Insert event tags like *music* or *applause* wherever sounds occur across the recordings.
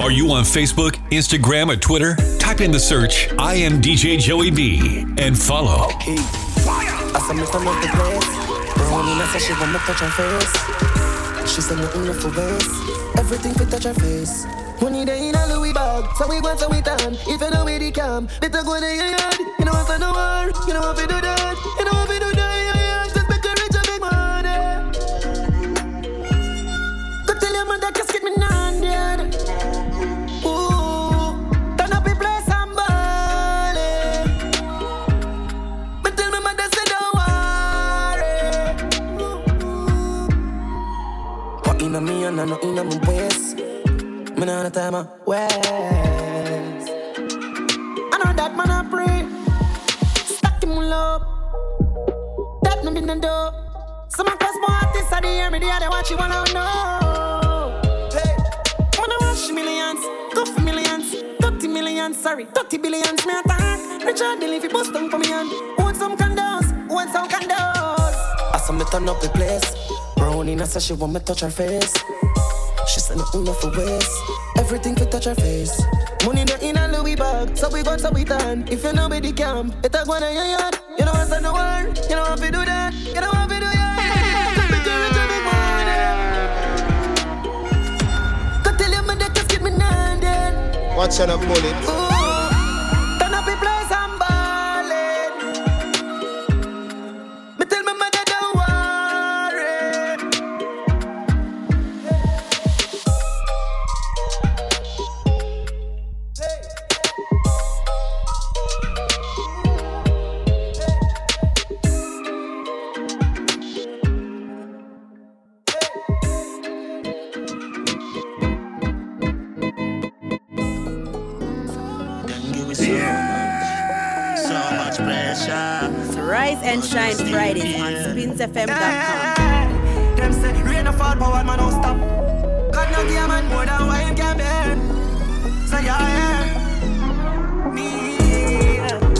Are you on Facebook, Instagram, or Twitter? Type in the search I am DJ Joey B and follow. Everything fit touch her face. Day in a Louis bag, so we so we. If you know where the cam, better go your yard. You know what I know you know what we do that, you know what we do that. A I know in a my waist. Me nah no time a waste. I know that man a pray. Stack him up. That no didn't do. Some of us more artists are the hear me, they the watch you wanna know. Wanna millions, two millions, thirty millions, sorry, thirty billions. Me attack. Richard Dilly, if bust down for me and want some condos, want some condos. I saw me turn up the place. Brownie, I said she want me touch her face. She said nothing left for waste. Everything fit touch her face. Money there in a Louis bag, so we got so we turn. If you know where the camp, better go to your yard. You know what's in the world, you know what we do that, you know what we do yeah. *laughs* Just make it rich on spinsfm.com. Them say rain a fall, one man don't stop. God no give a man more than what him can bear. So yeah. Me,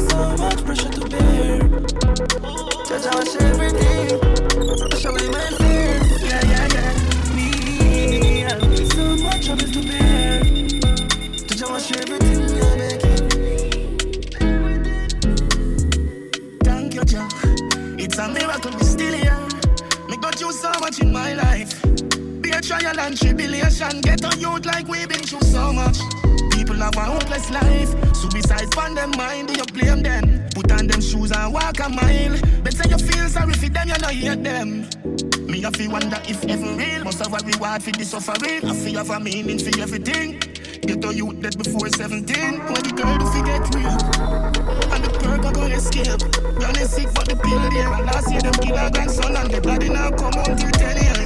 so much pressure to bear. Judge watch everything. Trial and tribulation. Get a youth like we've been through so much. People have a hopeless life. Suicide on them mind, do you blame them? Put on them shoes and walk a mile. Better you feel sorry for them, you not hate them. Me a fi wonder if heaven real. Must have a reward for the suffering. I feel have a meaning for everything. Get a youth dead before 17. When the girl do forget real. And the a go escape. Is sick for the pill there. And last year them kill our grandson and the bloody now come on tell you.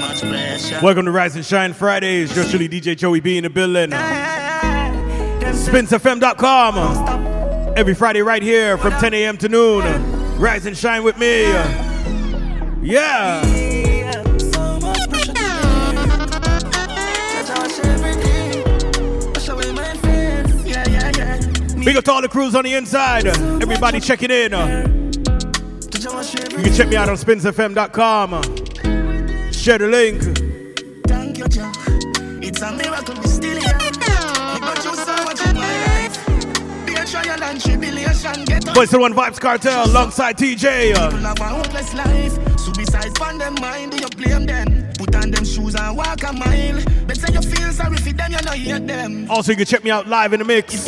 Much pressure. Welcome to Rise and Shine Fridays. Yours truly, DJ Joey B in the building. Them say SpinsFM.com. Every Friday right here from 10 a.m. to noon. Rise and shine with me. Yeah. Big up to all the crews on the inside. Everybody checking in. Judge I watch You can check me out on spinsfm.com. Share the link. Thank you. It's a miracle we still here. Me got you so much in my. Be a trial and tribulation. Get up. Voice of One Vybz Kartel alongside Teejay. People have a hopeless life. Suicide on them mind, do you blame them? Put on them shoes and walk a mile. Better you feel sorry for them, you not hate them. Also, you can check me out live in the mix.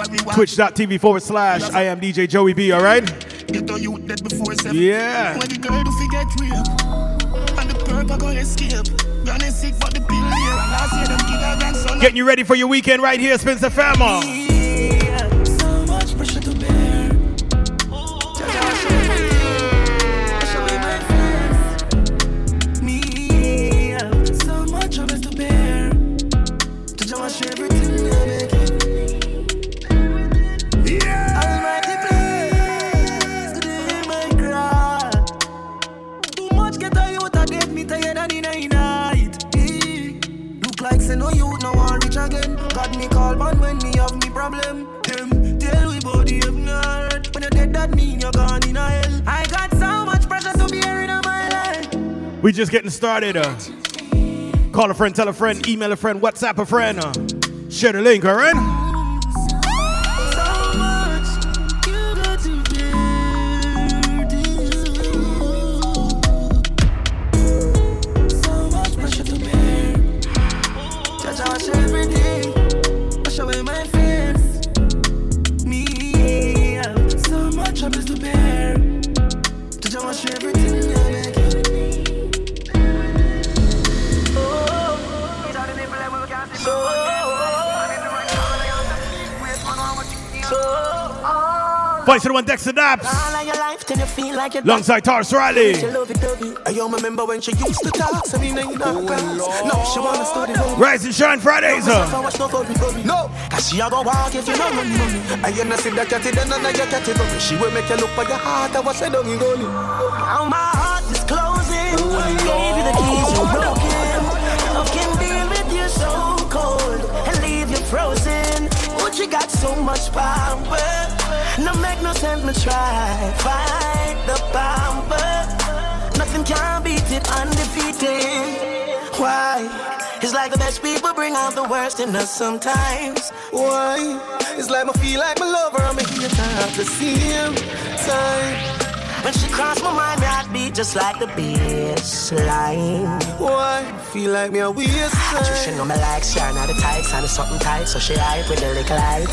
Heaven real, must have a reward. Twitch.tv forward slash I am DJ Joey B, alright? Get a youth dead before seven. Yeah. When the girl do forget real. And the perk go escape. Granny sick but the pill here. And last year them kill her grandson. Getting you ready for your weekend right here, Spins FM. Problem. Them tell we body have not. When you dead, that mean you're gone in hell. I got so much pressure to in my life. We just getting started. Uh. Call a friend, tell a friend, email a friend, WhatsApp a friend. Uh. Share the link, alright? Voice of the one Dexta Daps. Alongside Tarrus Riley. I remember when she used to talk, so me name No, she wanna study Rise and Shine Fridays. Uh. No, cause she a go walk if you know money money. And you not see that cat then and you cat it She will make you look for your heart, I was said don't go. Now my heart is closing. Gave you the keys, you're broken. How can deal with you so cold and leave you frozen? But you got so much power. No make no sense me try fight the power. Nothing can beat it undefeated. Why? It's like the best people bring out the worst in us sometimes. Why? It's like I feel like my lover, I'm here at the same time. When she crossed my mind, my heart beat just like the baseline. Why? Feel like me a waste She know me like sure, not the types and something tight, so she hype with the little light.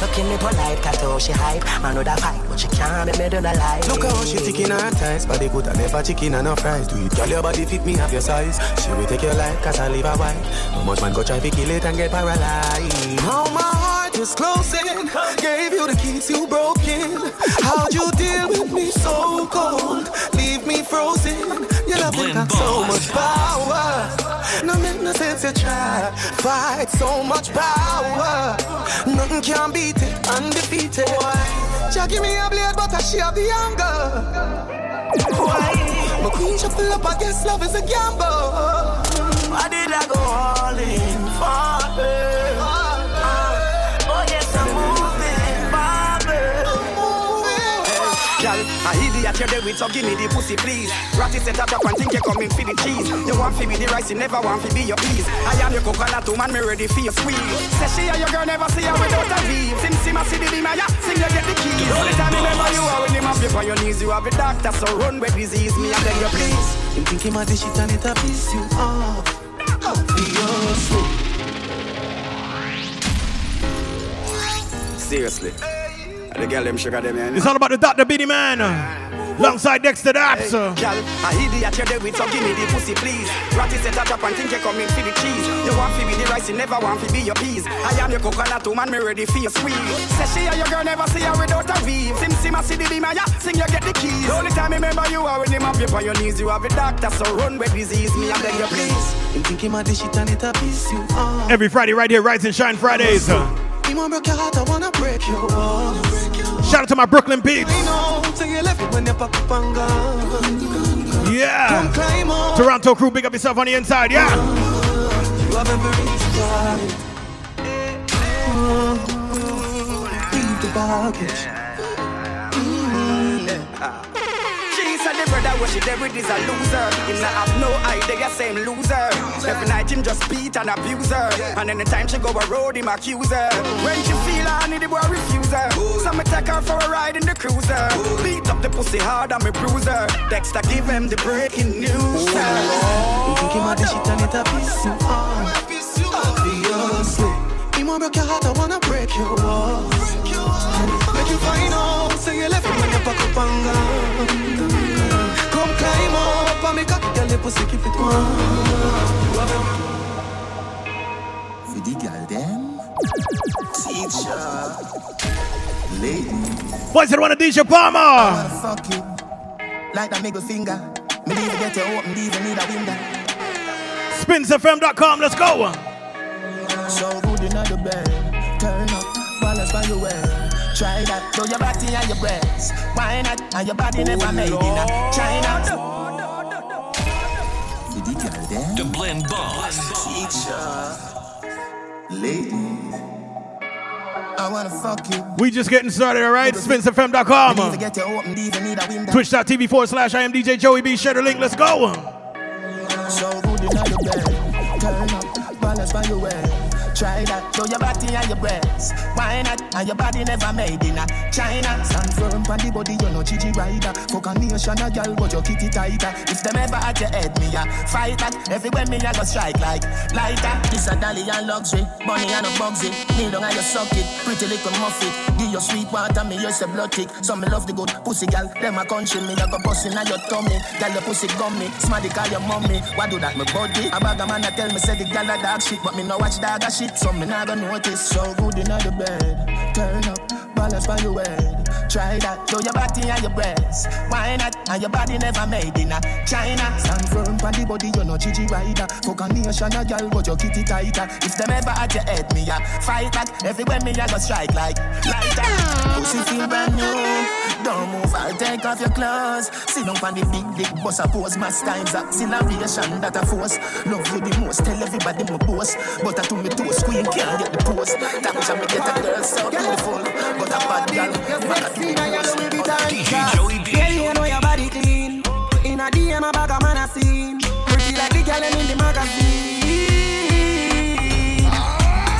Looking me polite, cat how she hype. Man know that fight, but she can't make me do the light. Look how she ticking her ties, body good and never chicken and no fries. Do it, girl, your body fit me, have your size. She will take your life, cause I leave her white. No much man go try to kill it and get paralyzed. How heart is closing, gave you the keys, you broken. How'd you deal with me so cold, leave me frozen. You love got so much power. No make no sense to try. Fight so much power. Nothing can beat it, undefeated. Why? Jah give me a blade, but I share the anger. Why? My queen should fill up, I guess love is a gamble. Why did I go all in for her? A idiot you there with, so give me the pussy please. Ratty set up and think you coming for the cheese. You want to be the rice, you never want to be your peas. I am your coconut man, me ready for your squeeze. Say she and your girl never see her without a weave. Sim sim a see the Maya, sing you get the keys. Only time remember you are when him up on your knees. You have a doctor, so run with disease. Me and then you please. You think him a the shit and it a piss you off. Seriously. The girl them sugar them, It's all about the Dr. Beenie Man. Alongside Dexta Daps. Hey, girl, I idiot you there with, so give me the pussy, please. Ratty set a trap and think you coming for the cheese. You want to be the rice, you never want to be your peas. I am your coconut man, me ready for your squeeze. Say she and your girl never see her without a weave. Sim sim, I see the beam, yeah, sing you get the keys. The only time I remember you are when him up on your knees. You have a doctor, so run with disease. Me and then you please. You think him a the shit and it a piece you on. Every Friday right here, Rise and Shine Fridays. Want break your heart, I wanna break your walls. Shout out to my Brooklyn peeps. Yeah. Toronto crew, big up yourself on the inside. Yeah. Leave the baggage. Brother what she there with is a loser. Him not have no idea, same loser. Every night him just beat and abuse her. And anytime she go a road, him accuse her. When she feel her, need the boy refuse her. So me take her for a ride in the cruiser. Beat up the pussy hard and me bruiser. Dexta give him the breaking news. You think him had the shit and it a piss you off? Obviously. Him want break your heart, I wanna break your walls. Make you find out, say you left him when you pack up and gone climb up and make girl the pussy keep it warm. For the girl them, teacher, lady. What's it one of DJ Palmer? Fuck you, like that middle finger. Me need to get you open, leave you need a window. SpinsFM.com, let's go. So good in the bed, turn up, balance by your way. Try that, show your body and your breasts. Why not? And your body never made in a China. The blend boss. Teacher. Lady, I wanna fuck you. We just getting started, all right? SpinSFM.com. Need to get you open, even need a window. Twitch.tv forward slash I am DJ Joey B. Share the link. Let's go. So good in your bed. Turn up, balance by your way. Try that, show your body and your breasts. Why not? And your body never made in a China. Stand firm on the body, you know Gigi rider. Fuck a nation, a girl, but your kitty tighter. If them ever at your head, me a fight back. Everywhere me a go strike like lighter. This a dolly and luxury, money and a bugsy. Kneel down and you suck it, pretty little muffet. Give your sweet water, me you say blood tick. So me love the good pussy gal. Them a country, me a go bust inna your tummy. Gal your pussy gummy, smarty call your mommy. Why do that, me body? A bag a man a tell me say the gal a dog shit, but me no watch dog a shit, so me nah go notice. So good inna the bed, turn up, balance by your head. Try that, show your body and your breasts. Why not? And your body never made in a China. Stand firm on the body, you know Gigi rider. Fuck a nation, a gal, but your kitty tighter. If them ever at your head, me a fight back. Everywhere me a go strike like lighter. Pussy feel brand new. Don't move, I'll take off your clothes. Sit down on the big dick, bust a pose. Mass times acceleration that I force. Love you the most, tell everybody my boss. But I to me toes, queen can't get the pose. That me get a girl so beautiful, but a bad girl. Back at See now you Louis Vuitton DJ Joey B. Girl, you know your body clean. In a DM, a bag of man I seen. Pretty like the girl in the magazine.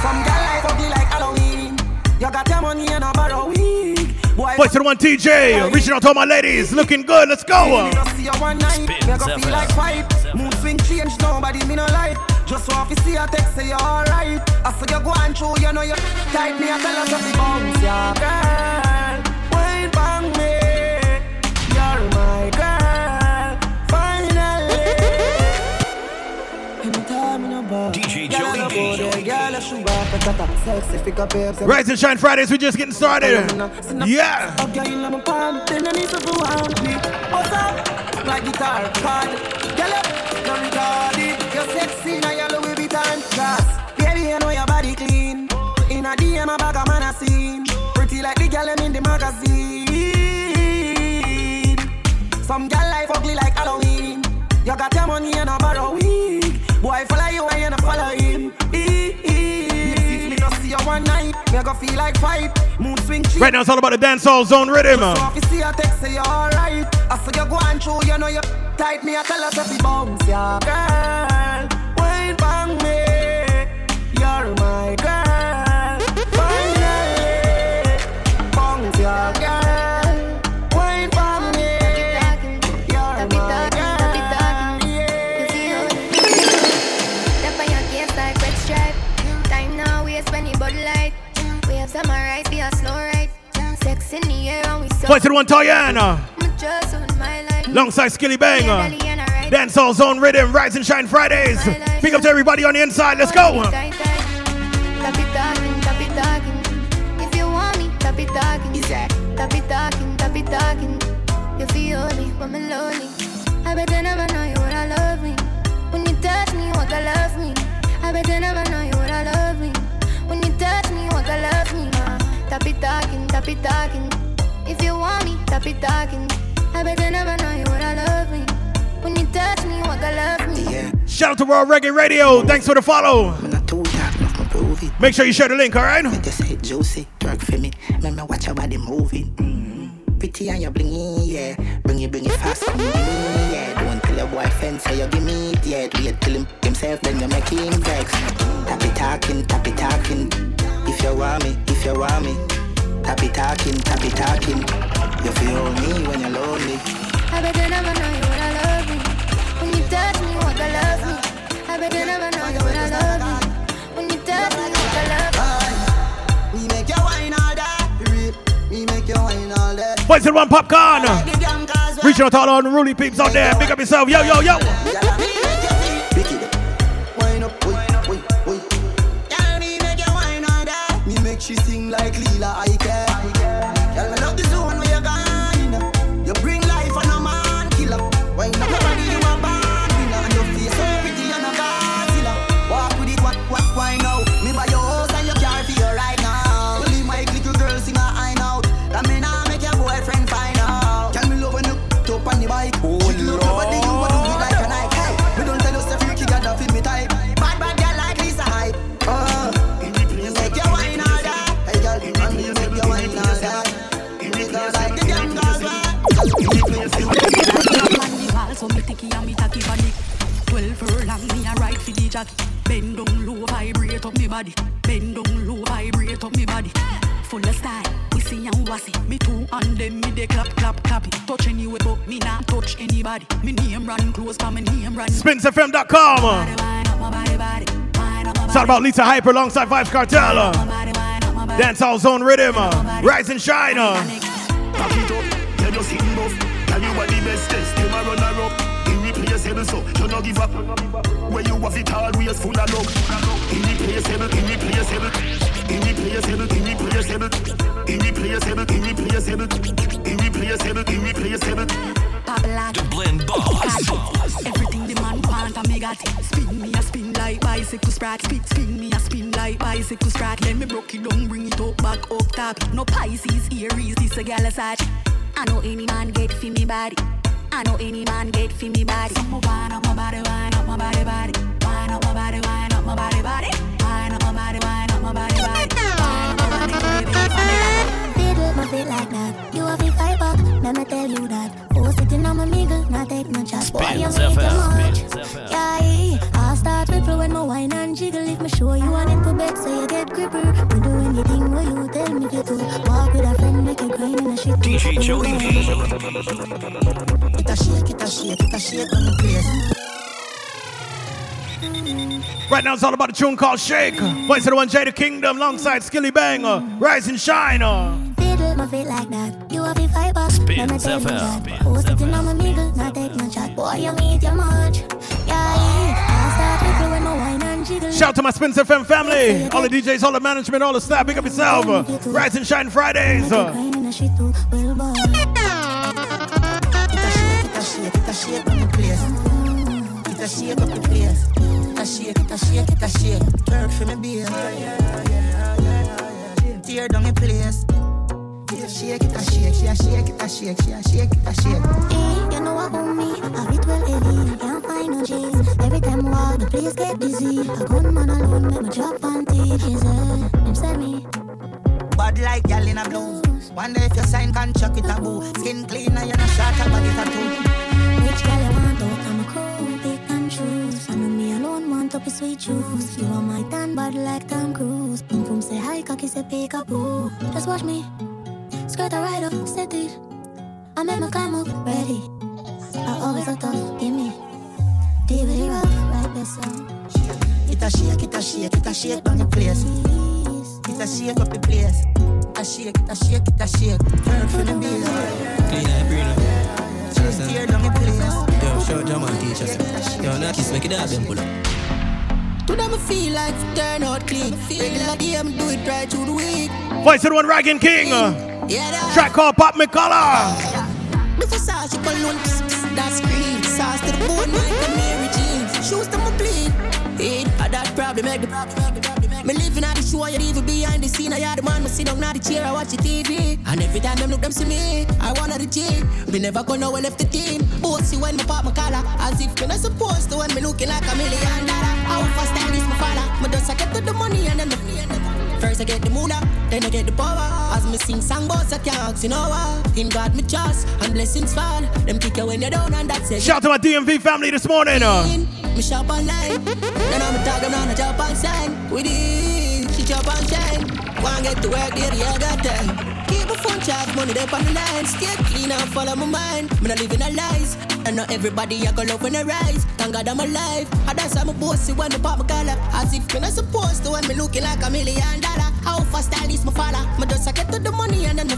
Some girl like ugly like Halloween. You got your money and a borrow wig. Boy, Voice to the one Teejay. Reaching out to all my ladies. Looking good. Let's Me go. just see you one night, me go feel like fight. Mood swing change, nobody me no like. Just want to see a text say you're alright. I saw you go and through, you know you tight me. I tell her to bounce, yeah, girl. Wine bang me, you're my girl. Finally, anytime in a bar. DJ Joey go B. there, Girl, I shoot off a tata, sexy figure, babes. Rise and Shine Fridays. We just getting started. Yeah. A DM, a bag of man I seen. Pretty like the girl in the magazine. Some girl life ugly like Halloween. You got your money and a borrow. Boy, follow you and you follow him. If me just see you one night, me go feel like fight. Mood swing cheap. Right now it's all about the dancehall zone rhythm. So if you see a text, say you alright. I saw you go and through, you know you tight me. I tell her to be bounce, yeah, girl. Wine bang me, you're my girl. Bounce, girl. Wine bang me, you're my girl. Yeah. Step on your case like red stripe. Time now, we spend the bud light. We have summarized, be a slow ride. Sex in the air, and we so. Voice to the one Tayana. I'm just on my life. Alongside Skillibeng. Belly and a ride. Dancehall zone rhythm. Rise and Shine Fridays. Big up to everybody on the inside. Let's go. Tap it talking, tap it talking. You feel me when I'm lonely. I bet I never know you would I love me. When you touch me, what I love me. I bet I never know you would I love me. When you touch me, what I love me. Uh, tap it talking, tap it talking. If you want me, tap it talking. I bet I never know you would I love me. When you touch me, what I love me. Shout out to Raw Reggae Radio. Thanks for the follow. I'm not too dark, enough me prove it. Make sure you share the link, all twerk for me. Make me watch your body moving. Mm. Pretty and you blingy, yeah. Bring it, bring it fast, give me, yeah. Don't tell your boyfriend say you give me it yet. Wait till him himself, then you make him vex. Tap it talking, tap it talking. If you want me, if you want me. Tap it talking, tap it talking. You feel me when you're lonely. I bet I never know you I love me. When you touch me, what I love me. I bet I never know you would Voice the one Popcaan. Reaching out to all the unruly peeps out there. Big up yourself. Yo, yo, yo. Bend down low, vibrate up me body. Bend down low, vibrate up me body. Full of style, we see and wassy. Me too and them me they clap, clap, clap. Touch anywhere but me not touch anybody. Me name run close, but me name run. SpinsFM.com. It's all about Lisa Hyper alongside Vybz Kartel. Dancehall Zone Rhythm. Rise and shine. Back it up, you just hit buff. Tell you what the best test, them a run her up. Irreplaceable, so you no give up. Where you have it always full of luck. Irreplaceable, irreplaceable. Irreplaceable, irreplaceable, irreplaceable, irreplaceable, irreplaceable, irreplaceable. The blend boss. Everything the man want, I me got it. Spin me a spin like bicycle sprack. Spin, spin me a spin like bicycle sprack. Then me broke it down, bring it up back up top. No Pisces, Aries, this a gal aside. I know any man get fi me body. I know any man get fi me body. Some wine up my body, wine up my body, body. Wine up my body, wine up my body, body. Wine up my body, wine up my body, body. Wine up my Fiddle my feet like that. You have to fight back, let me tell you that. Oh, sitting on my mingle, not take no chat. Boy, you make FM. much. Yeah, I'll start ripple when my wine and jiggle. If me show you want into bed, so you get gripper. Me do anything where you tell me to do. Walk with a friend, make you grind in a shit. DJ Joey B. It a shake, it a shake, it a shake on the place. Right now it's all about a tune called Shake. Voice of the one Jada Kingdom alongside Skillibeng. uh, Rise and shine. Fiddle my feet like that. You have to fight back, let me tell you that. Oh, sitting on my mingle, not take no chat. Boy, you meet your much. Yeah, I'll start ripple when my wine and jiggle. Shout to my Spins FM family. All the DJs, all the management, all the staff. Big up yourself. Rise and shine Fridays. Shake, a shake the place. It a shake up the place. It a shake, it a shake, it a shake. Twerk for me, babe. Tear down the place. It a shake, it a shake, she a shake, it a shake, she a shake, eh, it a shake. Hey, you know what own me? Have it well heavy, can't find no jeans. Every time I walk, the place get dizzy. A gunman alone make me drop panties. Yeah, them send me. Bad like gal in a blues. Wonder if your sign can chuck it a boo. Skin clean and you're not short a body tattoo. Which girl you want out? I'm a cool, pick and choose. I know me alone want up a sweet juice. You are my tan body like Tom Cruise. Boom boom say hi, cocky say pick up boo. Just watch me, skirt a ride up, set it. I make my climb up, ready. I always so tough, give me. Deep with the rough, right so. It a shake, it a shake, it a shake down the place. It a shake up the place. It a shake, it a shake, it a shake. Turn for the beat. Clean and bring the. Yo, show Jamal teach us. Yo, now kiss make it up and pull up. To them I feel like turn out clean. Regular day I'm do it right through the week. Voice one Rygin King. Yeah. Track called Pop Me Color. The Versace cologne, that scream. Sauce to the bone, like a Mary Jeans. Shoes to my bleed. Uh, that the problem, make the problem, Me living at the show, you even behind the scene. I had the man, me sit down on the chair, I watch the TV. And every time them look them see me, I wanna the G. Me never go nowhere left the team. Bossy when me pop my collar, as if me not supposed to when me looking like a million dollar. How fast time is my father? Me just I get to the money and then the First I get the moolah, then I get the power. As me sing song boss, I can't ask you know what. In God me trust, and blessings fall. Them kick you when you're down and that's it. Shout to my DMV family this morning. uh. Me shop online. Then I'm talk them on a job on sign. With it, she job on shine. Wanna get to work, yeah, got time. Keep my phone charge, money there on the line. Stay clean and follow my mind. Me not living a lies. And not everybody I go love when I rise. Thank God I'm alive. That's how I'm a bossy when me pop my collar. As if me not supposed to when me looking like a million dollar. How fast I is my father. Me just I get to the money and then the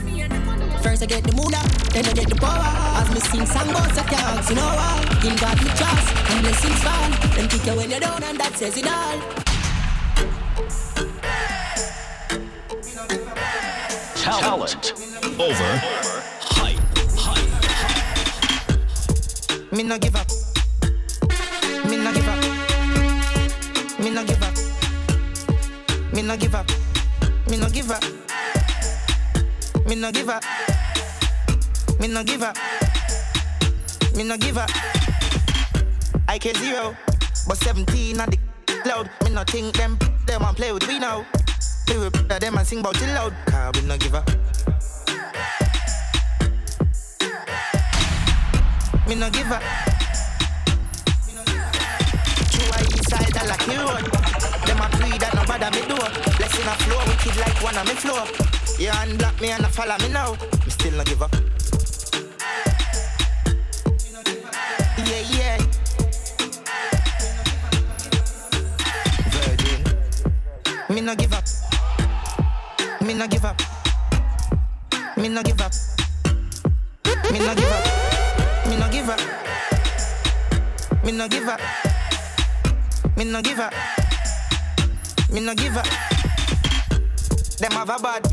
First I get the moolah, then I get the power. As me sing song boss, I can't ask you know what. In God me trust, and blessings fall. Them kick you when you're down, and that says it all. Talent over hype. Me no give up. Me no give up. Me no give up. Me no give up. Me no give up. Me no give up. Me no give up. Me no give up. I can zero, but 17 at the loud. Me no think them them want play with we now. Play with them and sing about it loud. Car we no give up. Me no give up. True I inside a lucky road. Them a pre that no bother me do. Blessing a flow, wicked like one of me flow. Yeah, unblock me and follow me now. Me still not give up. Yeah, yeah. Me no give up. Me no give up. Me no give up. Me no give up. Me no give up. Me no give up. Me no give up. Me no give up. Them have a bad.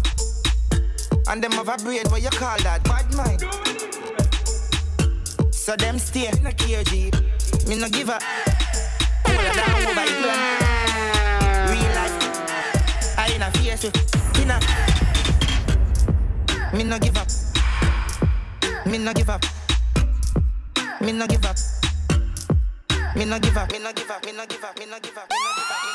And them have a brain, what you call that? Bad mind. So them stay in a KG. Me no give up. Hold it down over here. Real life. I in a face with. In a. Me no give up. Me no give up. Me no give up. Me no give up. Me no give up. Me no give up. Me no give up. Me no give up.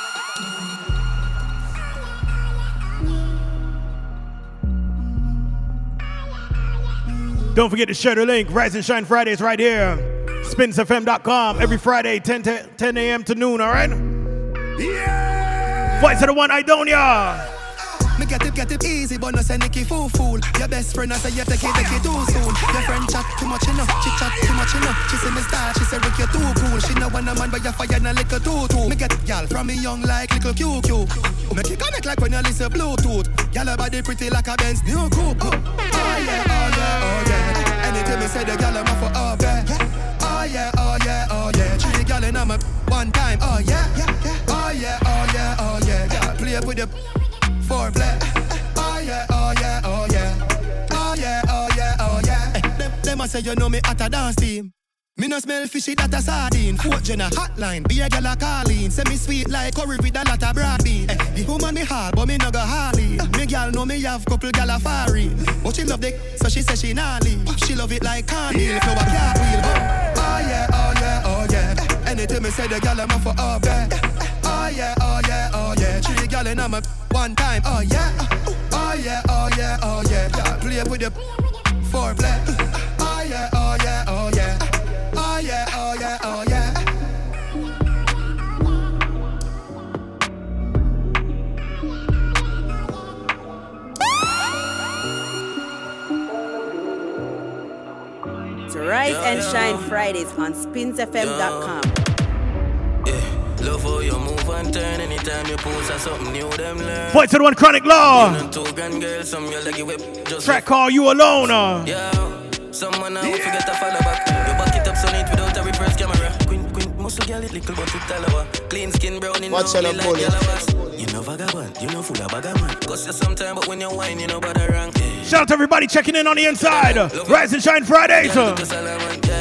Don't forget to share the link. Rise and Shine Fridays right here. SpinsFM.com every Friday, 10, to, 10 a.m. to noon, all right? Yeah! Voice of the one, Idonia. Get it, get it easy, but no say Nicky fool fool. Your best friend, I say you take it, take it too soon. Your friend chat too much enough, she chat too much enough. She say me star, she say Rick you too cool. She know when a man by your fire and a little too too. Me get gal from me young like little QQ. Make it connect like when you listen Bluetooth. Her body pretty like a Benz new coupe. Oh, oh yeah, oh yeah, oh yeah. Anything me say the gal I'm for oh, oh, oh, oh yeah. Oh yeah, oh yeah, oh yeah. Three gal in I'm a one time. Oh yeah, oh yeah, oh yeah, oh yeah. Play with the foreplay. Oh yeah, oh yeah, oh yeah. Oh yeah, oh yeah, oh yeah. Eh, them, them a say you know me at a dance team. Me no smell fishy that a sardine. Fort Jenna hotline, be a gal a calling. Say me sweet like curry with a lot of broad bean. Eh, the woman me hard, but me no go hardy. Me gal know me have couple gal a foreign. But she love the so she say she not. She love it like candy, yeah. flow a cartwheel. Oh, yeah, oh yeah, oh yeah. Anything me say the gal I'm for up there. Oh yeah, oh yeah, oh yeah. Three gal in I'm a one time. Oh yeah, oh yeah, oh yeah, oh yeah. Gal play with the foreplay. Oh yeah, oh yeah, oh yeah. Oh yeah, oh yeah, oh yeah. It's Rise and Shine Fridays on spinsfm.com. Love how you move and turn anytime you post or something new them learn. Voice of the one, Chronic Law. You know, two gun girls, some you like you whip. Just Track call You Alone. Uh. Yeah, someone now yeah. forget to follow back. You back it up so neat without a reverse camera. Queen, queen, muscle girl it little but with talawa. Clean skin brown in Watch out, like bully. yellow You know vagabond, you know full of vagabond. Cause you sometime, but when you whine, you know bother rank. Shout out to everybody checking in on the inside. Rise and Shine Fridays. Uh. Yeah.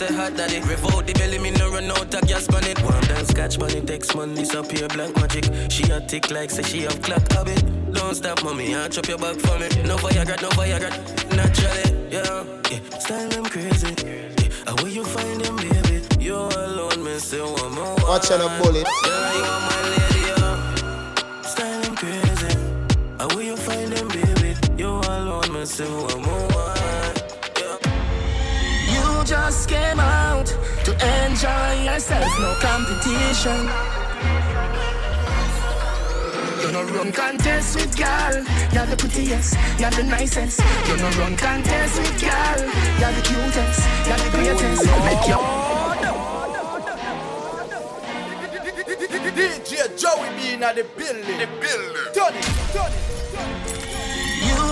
Say hot daddy. Revolt the belly, me no run out of gas on it. One dance scotch money, text money, disappear black magic. She a tick like say she have clock habit. Don't stop, mommy, I chop your back for me. No Viagra, no Viagra, naturally, yeah. yeah. Style them crazy. Yeah. Where you find them, baby? You alone, me say one more. Watch out, a bullet. Yeah, you are my lady, yeah. Style them crazy. Where you find them, baby? You alone, me say one more. Just came out to enjoy yourself, no competition. You no run contest with girl, you're the prettiest, you're the nicest. You no run contest with girl, you're the cutest, you're the greatest. Make your oh, DJ Joey B in the building. The building. Turn it, turn it. You just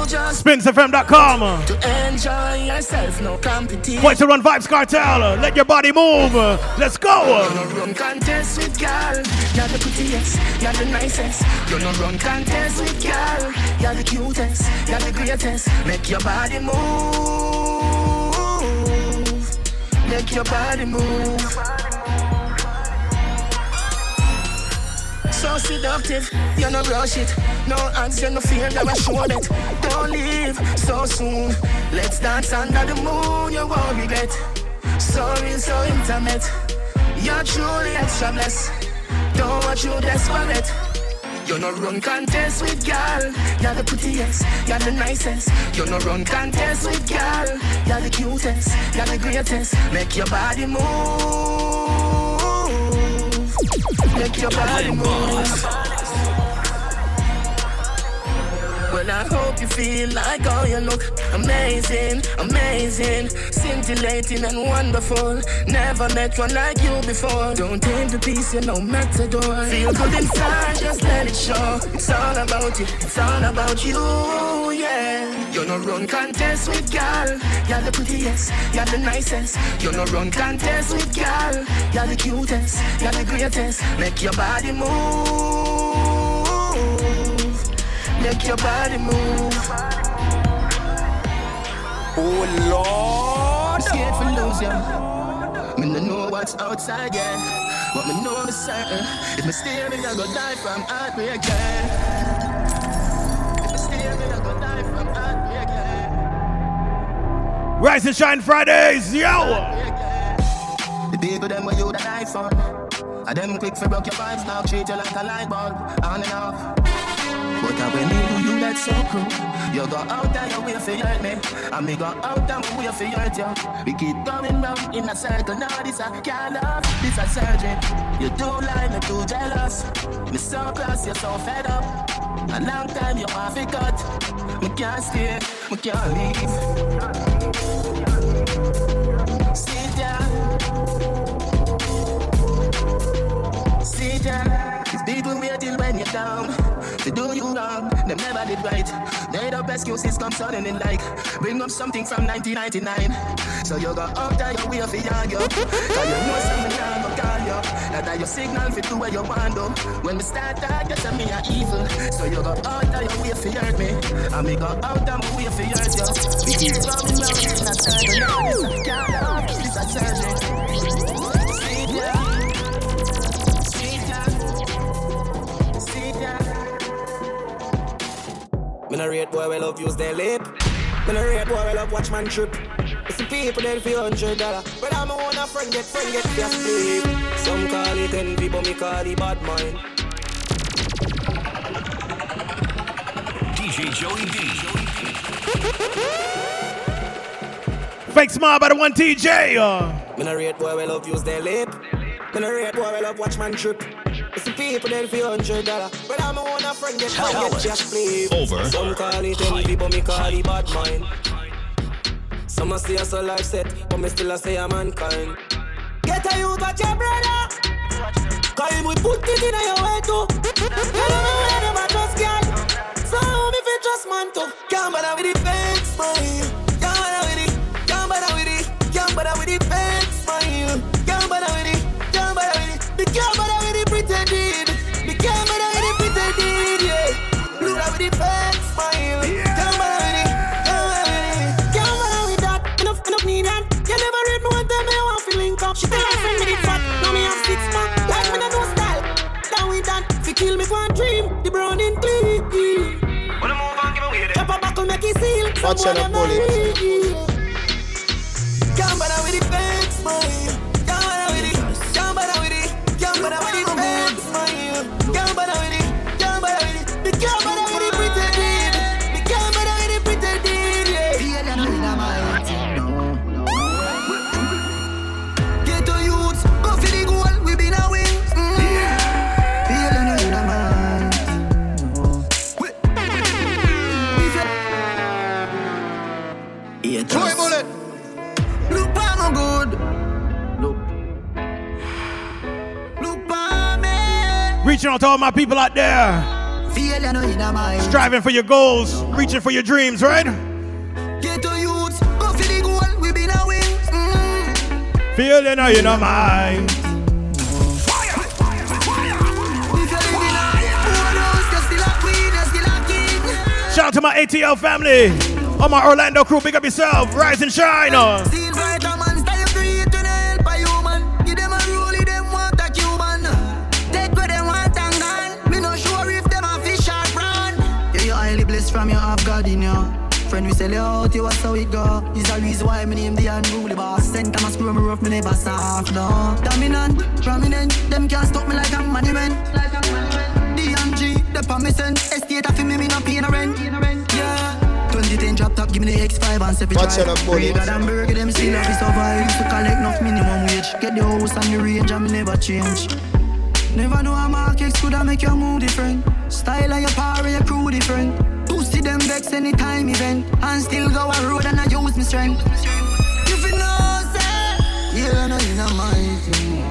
SpinsFM.com. To enjoy yourself, no competition. The one Vybz Kartel. Let your body move. Let's go. Run contest with girl, you're the prettiest, you're the nicest. You no run contest with girl, you're the cutest, you're the greatest. Make your body move, make your body move. So seductive, you no rush it. No hands, you no fear, never show it. Don't leave so soon. Let's dance under the moon, you won't regret. So real, so intimate. You're truly extra blessed. Don't want you desperate. You're no run contest with girl. You're the prettiest, you're the nicest. You're no run contest with girl. You're the cutest, you're the greatest. Make your body move. Make your body move. Well, I hope you feel like how you look amazing, amazing, scintillating and wonderful. Never met one like you before. Don't aim the piece, you know, matador. Feel good inside, just let it show. It's all about you, it's all about you, yeah. You're no run contest with girl. You're the prettiest, you're the nicest. You no run contest with girl. You're the cutest, you're the greatest. Make your body move make your body move. Oh Lord, I'm scared for lose you. Me no know what's outside, yeah. But me know me certain. If me stay, me I go die from heartbreak, yeah. If me stay, me I go die from heartbreak, yeah. Rise and Shine Fridays, yo! The people them where you the knife on. I them quick for broke your vibes now, treat you like a light bulb, on and off. I when me do you that's so cruel. You go out and you way for hurt me, and me go out and we way for hurt you. We keep going round in a circle. Now this a can't love, this a surgery. You do lie, me too jealous. Me so close, you so fed up. A long time you want to cut. Me can't stay, me can't leave. Sit down. Sit down. These people waiting when you're down. To do you wrong, them never did right. Made up excuses come suddenly like Bring up something from 1999 So you go out there, you wait for you Cause you know something now go call you That your signal fit to where you want to When we start talk, you say me a evil. So you go out there, you wait for hurt me. And me go out there, me wait for hurt you We keep coming round in a Now this this a surgery Me no rate boy, we love use their lip. Me no rate boy, we love watch man trip. It's the people then for hundred dollar. But I'm a one a friend get friend get for sleep. Some call it envy, but me call it bad mind. DJ Joey B. Fake smile by the one Teejay. Uh. Me no rate boy, we love use their lip. Me no rate boy, we love watch man trip. It's the people then for hundred dollar. But I'm a one a friend get just. Over. Some call it envy, but me call it bad mind. Some a say us a life set, but me still a say a mankind. Get a youth watch your brother. Cause him we put it in your way too. Where them a trust girl. So me fi trust man too. Can't bother with the smile. Watch Some out, boy bullet. them not real. Can't bother with the fake smile. Can't bother with it. Can't bother with it. Can't bother with the Reaching out to all my people out there. Feel you know in a mind. Striving for your goals, reaching for your dreams, right? Get to youths, go for the goal. We been a win. Mm. Feeling how you know mine. If you live in a poorhouse, you still a queen, you still a king. Shout out to my ATL family. All my Orlando crew, big up yourself. Rise and shine. Uh. Friend, we sell out, you was how it go. Is a reason why me name the unruly boss. Sent time I screw me rough, me never soft, no. Dominant, prominent, them can't stop me like a money man. DMG, the permission, estate of me, me not paying a rent. Yeah. 2010 drop top, give me the X5 and 7 Watch out, boy. Bigger than burger, them still have to survive. Used to collect enough minimum wage. Get the house and the range, and me never change. Never know how markets could I make your mood different. Style of your power, your crew different. See them vex anytime event. And still go a road and I use my strength. If you know, say, yeah, no, you know my thing.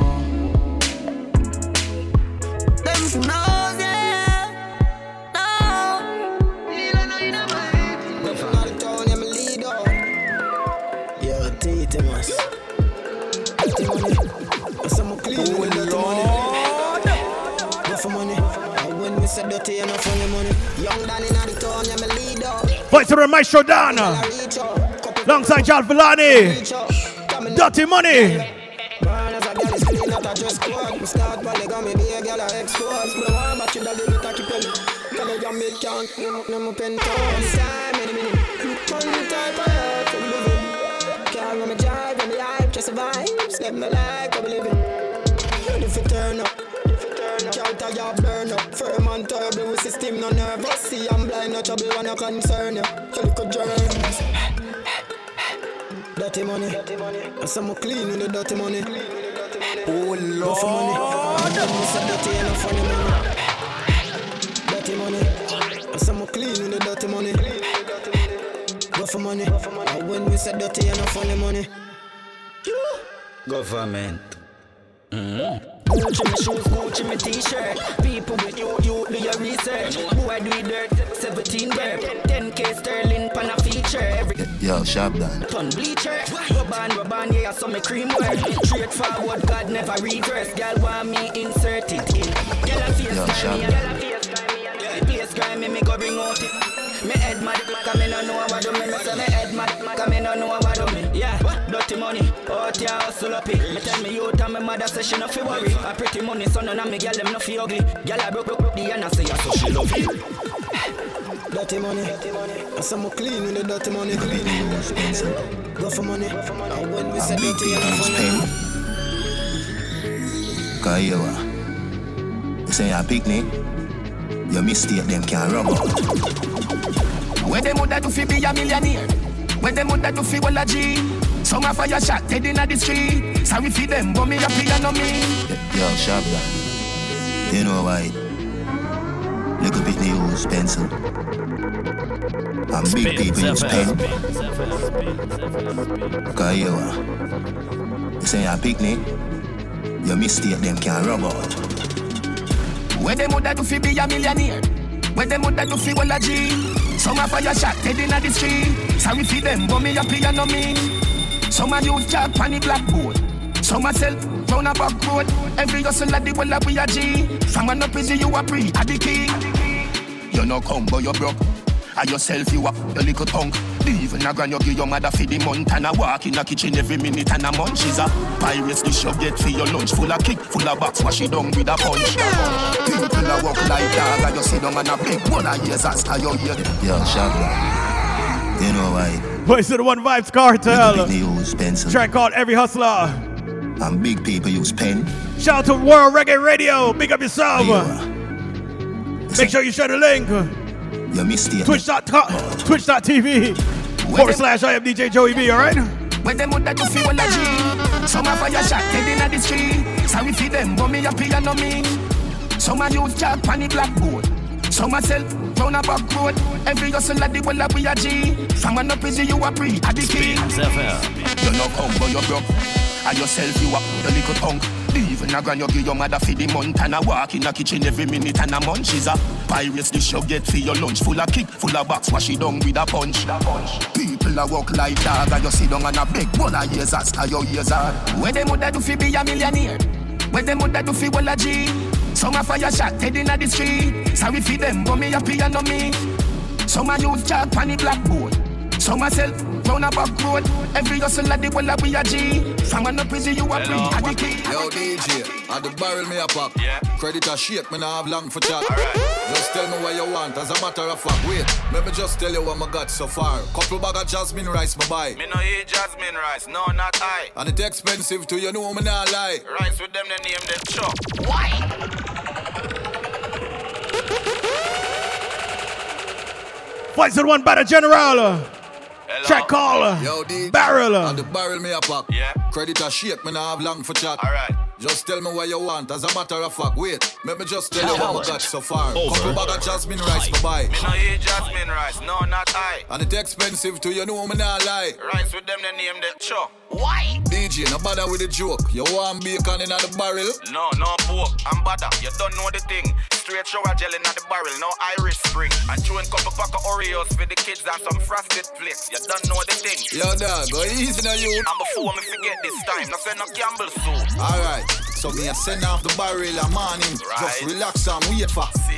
Them who living. Car when me drive, when me hype, just vibes. Live my life, I be living. Ready for turn up. Tell you burn up. Firm and turbo with system no nervous. See I'm blind, no trouble when I concern you You little germs. Dirty money. Say I'm clean with the dirty money. Oh Lord for money. Them say dirty and funny money. Dirty money. Say I'm clean with the dirty money. Go for money. And when we say dirty and funny money. Government. Mm. Gucci me shoes, Gucci me t-shirt. People with you, you do your research. Boy do it dirt, 17 burp. 10k sterling pan a feature. Every Yo, sharp down. ton bleacher. Rubban, rubban, yeah, so me cream work. God never. Girl want me insert it in. Girl a face Yo, sharp me. Place go bring out it. Me head mad, cause me no know what do me. Me head mad, cause me no know what do me. Yeah, dirty money, out here hustle up it. Me tell me youth and me mother say she no fi worry. A pretty money, so none of me gyal them no fi ugly. Gyal a broke broke the and I say yeah, so she love it. Dirty money. I say I'm clean with the dirty money. Go for money. And when we say dirty, you know funny. Cause you are. You say a picnic, your mistake them can rub out. Where them woulda do fi be a millionaire? Where them woulda do fi well a G? Some a fire shot dead inna the street. Sorry fi them, but me a piano me. Yo, sharp down. You know why? Little bit they use pencil. And big people use pen. Cause you are. You say a picnic, your mistake them can rub out. Where them woulda do fi be a millionaire? Where them woulda do fi well a G? Some a fire shot dead inna the street. Sorry fi them, but me a piano me. Some a use jack on the blackboard. Some a sell round a back road. Every hustle at the well a we a G. From an up easy you a pre a the king. You no come but you broke. And yourself you a your little tongue. Even a grand you give your mother for the month and a walk in the kitchen every minute and a munch is a pirates dish you get for your lunch full of kick, full of box, wash it down with a punch. People a walk like dog and you sit down and a big one of years as to your ear. Yo, down. You know why? Voice of the One Vybz Kartel. Little bit they use pencil. Track called Every Hustler. And big people use pen. Shout out to World Reggae Radio. Big up yourself. Make sure you share the link. Your mistake. Twitch.com, Twitch.tv forward slash I am DJ Joey B, alright? Where them woulda do fi well a? Some a fire shot dead inna the street. Sorry fi them, but me a piano me. Some a jack on the blackboard. Some a sell round a back road. Every hustle at the well a we a G. From an up easy you a pre a the king. You no come but you broke. And yourself you a your little tongue. Even a grand you give your mother for the month and a walk in the kitchen every minute and a munch is a pirates dish you get for your lunch full of kick, full of box, wash it down with a punch. People a walk like dog and you sit down and a beg one of years as your years are. Where them woulda do fi be a millionaire? Where them woulda do fi well a G? Some a fire shot dead inna the street. Sorry fi them, but me a piano me. Some a use jack on the blackboard. Some a sell round a back road. Every hustle at the well we a G. From an up you a free. At the key. Yo DJ, at the barrel me a pop. Yeah. Credit a shake, me nah have long for chat. Alright. Just tell me what you want. As a matter of fact, wait. Let me just tell you what I got so far. Couple bag of jasmine rice me buy. Me no eat jasmine rice, no not I. And it expensive too, you know me nah lie. Rice with them, they name them chop. Why? Fights with one by the general. Track caller. Uh, Yo, DJ. Barrel. Uh. And the barrel me a pop. Yeah. Credit a shake, me nah have long for chat. Alright. Just tell me what you want, as a matter of fact. Wait, let me just tell you what I got so far. Over. Couple bag of jasmine rice me buy. Me no eat jasmine rice, no not I. And it expensive too, you know me nah lie. Rice with them, they name them chop. Why? DJ, no bother with the joke. You want bacon in the barrel? No, no pork. I'm bother. You don't know the thing. Straight shower gel in the barrel, no Irish spring. And chewing couple pack of Oreos for the kids and some frosted flakes. You don't know the thing. Yo, dog, go easy now, you. And before me forget this time, no send no Campbell soup. Alright, so me a send off the barrel a morning. Right. Just relax and wait for. Scene.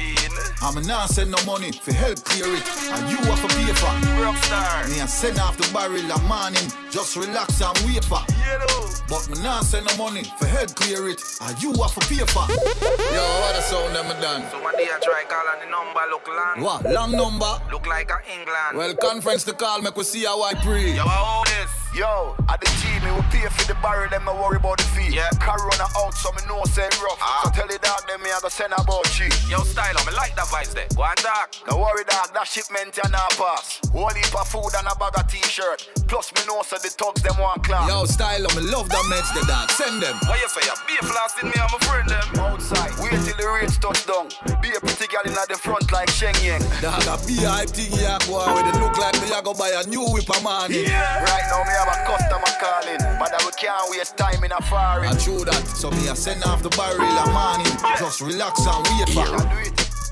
I'm not send no money for help clear it. And you have to pay for. Rockstar. Me a send off the barrel a morning. Just relax and wait for. Yeah, but me not send no money for head clear it. And you have a pay for. Yo, what a sound them done? So my day I try call on the number look long. What? Long number? Look like a England. Well, conference to call, make we see how I pray. Yo, how this? Yo, at the G, me will pay for the barrel, them no worry about the fee. Yeah. Corona out, so me know say rough. Ah. So tell the dog them me I go send about cheap. Yo, style, I me like that vibes there. Go and talk. Don't worry, dog, that shipment you not pass. Whole heap of food and a bag of t-shirt. Plus me know so the thugs them want class. Yo, style, of me love that meds the dog. Send them. What you say? you Be a blasting me, I'm a friend them. Outside, wait till the rates touch down. Be a pretty girl in the front like Sheng Yang. Dog, a be a hype thing here, boy. With it look like me, I go buy a new whip a man. Yeah. Right now, me have a customer calling, but we can't waste time in a foreign. I true that, so me I send off the barrel a morning. Just relax and wait for.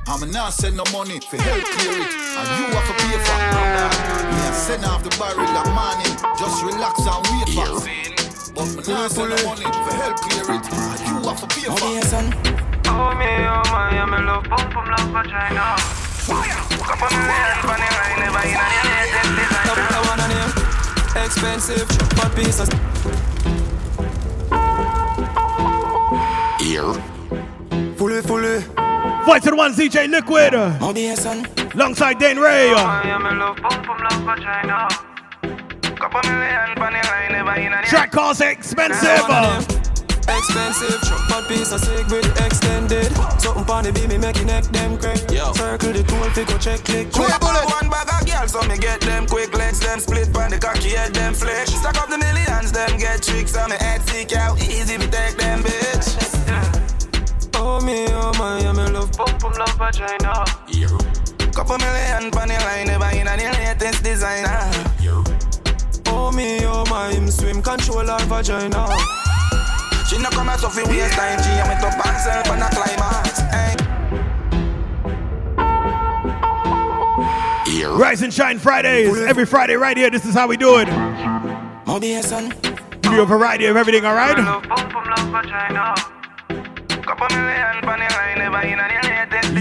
I'm not send no money for help clear it, and you have to pay for. Me I send off the barrel a morning. Just relax and wait for. But me not send no money for help clear it, and you have to pay for. Oh me, oh my, I'm in love, pump, pump, love vagina. Couple million, funny line, never in a latest designer. Expensive, but piece of Here. Fully, fully. Fight to the one ZJ Liquid. Dear son. Alongside Dane Ray. Track calls expensive. Expensive, but piece of sick with extended. Something pon the beat me make neck them crack. Yo. Circle the tool, fi go check click. Quick bullet, one bag of girls, so me get them quick legs, them split pan the cocky head, them flex. Stack up the millions, them get tricks, on me head seek out easy, we take them bitch. Oh me, oh my, I'm in love, pump, pump, love vagina. Here. Couple million pan the line, never in a latest designer. Oh me, oh my, him swim control our vagina. She no come out of the waste time, G, I went up herself on a climax. Hey. Here. Rise and Shine Fridays. Every Friday right here. This is how we do it. Oh dear son. Give you a variety of everything, alright?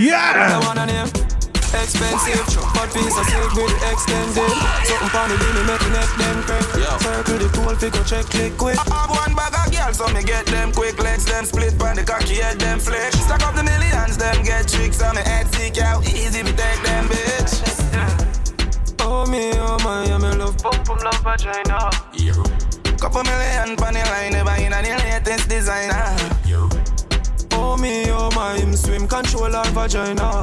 Yeah. I wanna. Expensive, but piece of silk with extended. Something pon the beat me make neck them crack. Circle the tool, fi go check click quick. I have one bag of girls, so me get them quick legs, them split pan the cocky head, them flex. Stack up the millions, them get tricks, on me head seek out easy, we take them bitch. Oh me, oh my, I'm in love, pump, pump, love vagina. Here. Couple million pan the line, never in a the latest designer. Oh me, oh my, him swim control our vagina.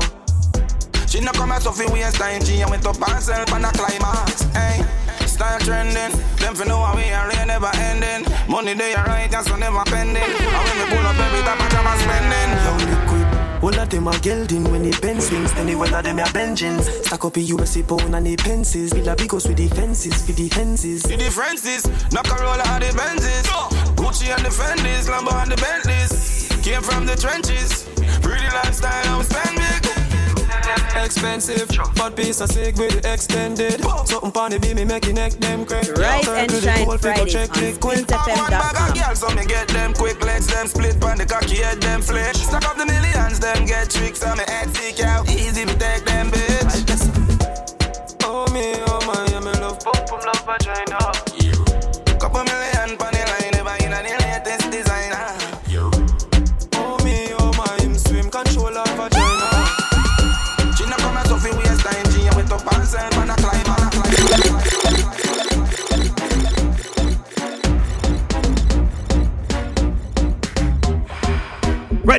She no come out of the waste time, G, I went up herself on a climax. Hey. Style trending, them for know how we are really never ending. Money they are right, and so never pending. And when we pull up every time I jam and spending. Yo, liquid. All of them are gelding when the pen swings, then the one of them are benchings. Stack up a USA pound and the pences. Bill a bigos with the fences, for the fences. The differences, knock a roll and the Benzes. Gucci and the Fendis, Lambo and the Bentleys. Came from the trenches, pretty lifestyle, I'm spend big. Expensive, but piece of sick with extended. Something pon the beat me make your neck them crack. Rise and Circle the Shine tool, fi go Fridays check on click quick. One bag of SpinsFM.com. girls, so me get them quick legs, them split pan the cocky head, them flex. Stack up the millions, them get tricks, on me head seek out easy, we take them bitch. Oh me, oh my, I'm in love. Right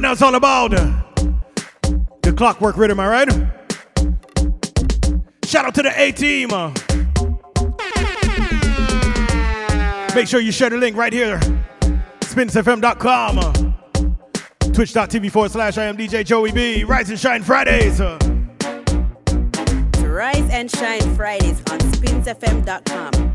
now it's all about the clockwork rhythm, all right? Shout out to the A team. Make sure you share the link right here. SpinsFM.com. Twitch.tv forward slash I am DJ Joey B. Rise and Shine Fridays. Rise and Shine Fridays on spinsfm.com.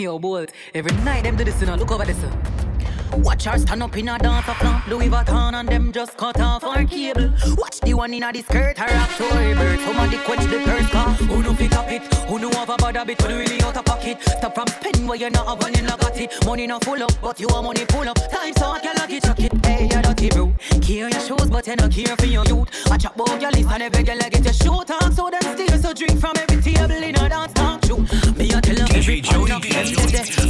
Yo, boy, every night them do this, you know, look over this. Watch her stand up in a dance floor. Louis Vuitton and them just cut off our cable. Watch the one in a the skirt, her October bird. Somebody quench the thirst car. Who know fit up it? Who know have a bad habit? Who really out of pocket? Stop from spending where you're not have when you not got it. Money not full up, but you want money pull up. Time so I can lock it, chuck it. Hey, you dirty bro. Care your shoes, but you not care for your youth. I chop about your list and every girl I get your show talk. So them steal so drink from every table in a dance talk show. Me a tell them every point of them.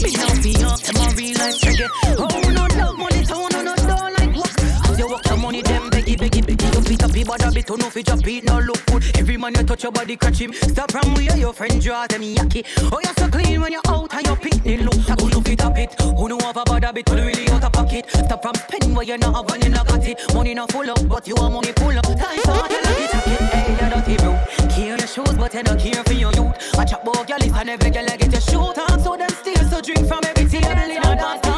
Me now be up, them a real life reggae. Oh no, love money, so no, no, don't like what? As you walk the money, them beggy, beggy, beggy. You fit up, he bad a bit, no fi drop it, no look good. Every man you touch your body, catch him. Stop from where your friend draw them yucky. Oh, you're so clean when you're out and your picnic look. Who no fit up it? Who no have a bad habit? Who really out of pocket? Stop from spending where you're not have when you not got it. Money not full up, but you want money pull up. Time hard, you lucky jacket. Hey, you dirty bro. Care your shoes, but you not care for your youth. I chop about your list and every girl I get your shoot on. So them steal, so drink from every table in a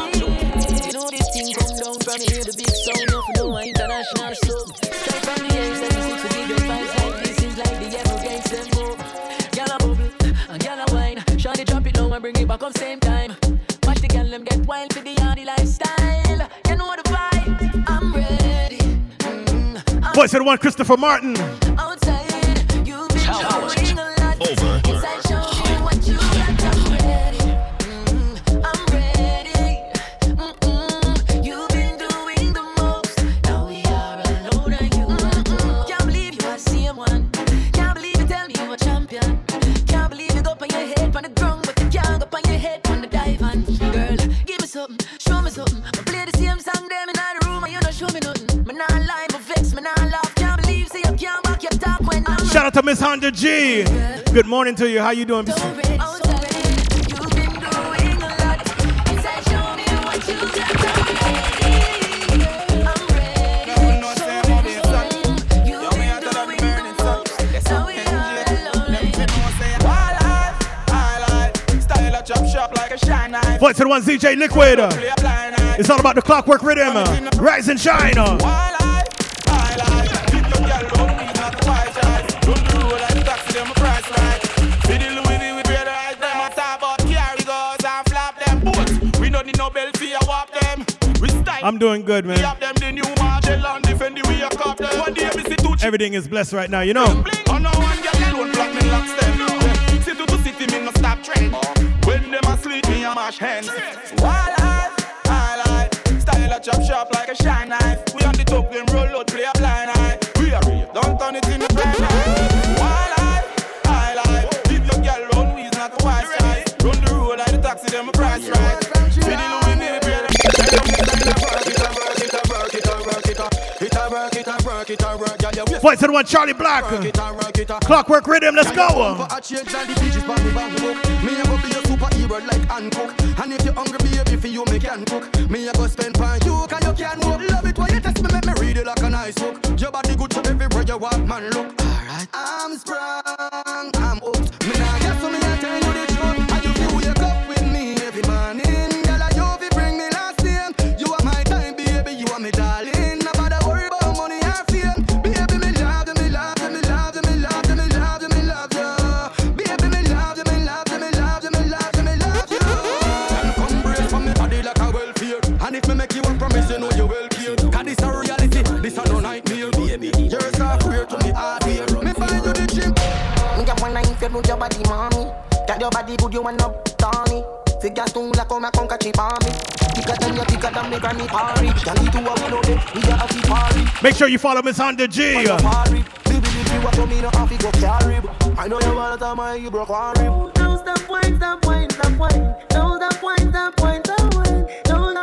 know this thing come down from here, the big sound, you know international sub. Straight from the air, 76 to give them vibes like this is like the evergreens them move. Gyal a bubble, and gyal a wine. Shawty drop it low and bring it back up same time. Watch the gyal them get wild for the yardy lifestyle. You know the vibe, I'm ready. Voice of the one, Christopher Martin. Outside, Shout out to Miss Honda G. Good morning to you. How you doing? Voice of the one, ZJ Liquid. It's all about the clockwork rhythm. Rise and shine. I'm doing good, man. Everything is blessed right now, you know. Oh, when them asleep, me a mash hands. Wildlife, highlight, style a chop sharp like a shine knife. We on the top, them roll out, play a blind eye. We are real, don't turn it in the blind eye. Wildlife, highlight, keep your girl run, we not a wise guy. Run the road like the taxi, them a price right. See the Louis Voice the one, Charlie Black. Clockwork rhythm, let's go. For a change and the beaches from the Bangkok. Me a go be a superhero like Hancock. And if you hungry, baby, for you me can cook. Me a go spend pan you, cause you can walk. Love it when you test me, make me read it like a nice book. Your body good so everywhere you walk, man, look. Alright. I'm sprung, body good, you want no Tony. Figure stone like come and conquer chip on me. Thicker than you, thicker than me granny party. Can you do a window day? We got a tea party. Make sure you follow Miss Honda G. Party. Baby, if you want to me, no have to go carry. I know you want to tell me you broke one rib. Don't stop wine, stop wine, stop wine. Don't stop wine, stop wine, stop wine. Don't stop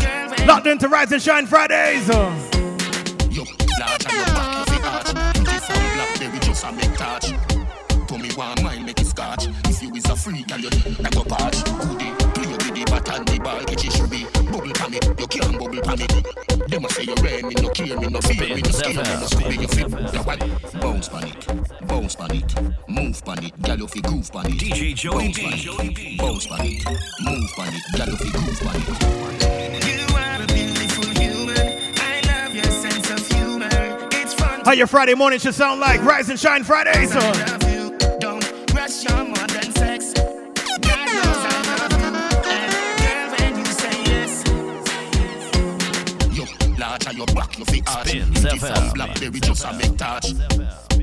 Locked into Rise and Shine Fridays. Yo, large and your back is the arch. Pretty from blackberry just a make touch. To me one mile make it scotch. If you is a freak and you like a patch. Goody, play with the bat and the ball catch it should be. Bubble pa me, you can't bubble pa me. They must say you rain, me no care, me no fear, me no scare, me no screw, you fit. Now what? Bounce pan it, bounce pan it, move pan it, gal you fi groove pan it. DJ Joey B, bounce pan it, move pan it, gal you fi groove pan it. How your Friday morning should sound like Rise and Shine Fridays. Don't rush your modern sex. God knows I love you. And girl, when you say yes, yo, large on your back, you fi arch. Pretty from blackberry, just a make touch.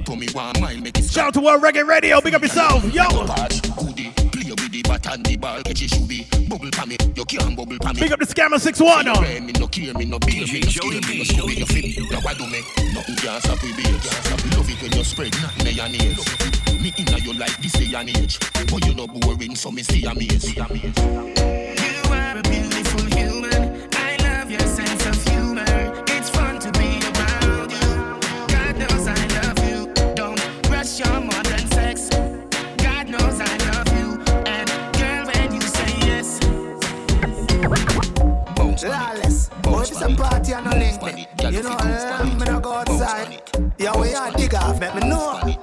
To me one mile, make it Shout out to World Reggae Radio. Big up yourself. Yo. Goody, play with the bat and the ball, catch it should be. Bubble pa me, you can't bubble pa me. Big up the Scammer 61. Say you rain, me no care, me no beer, me no scare, me no screw, you fit. Now what do me? Nothing can stop we beer, can't stop we love it when you spread nothing in your nails. Me inna you like this day and age, but you no boring, so me see amaze. You are a Lawless. Boy, if it's a party and no link me. You know, me no go outside. Yeah, we are dig off, make me know. Eh?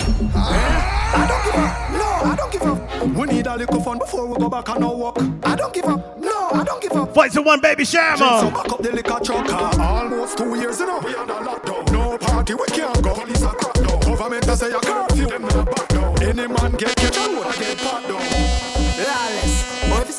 I don't give up. No, I don't give up. We need a little fun before we go back on our walk. I don't give up. No, I don't give up. Fight to one baby So Shama. back up the liquor truck. uh, Almost two years in a we under lockdown. No party, we can't go. Police are crack down. Government a say a curfew, them not back down. Any man get catch a I get pat down.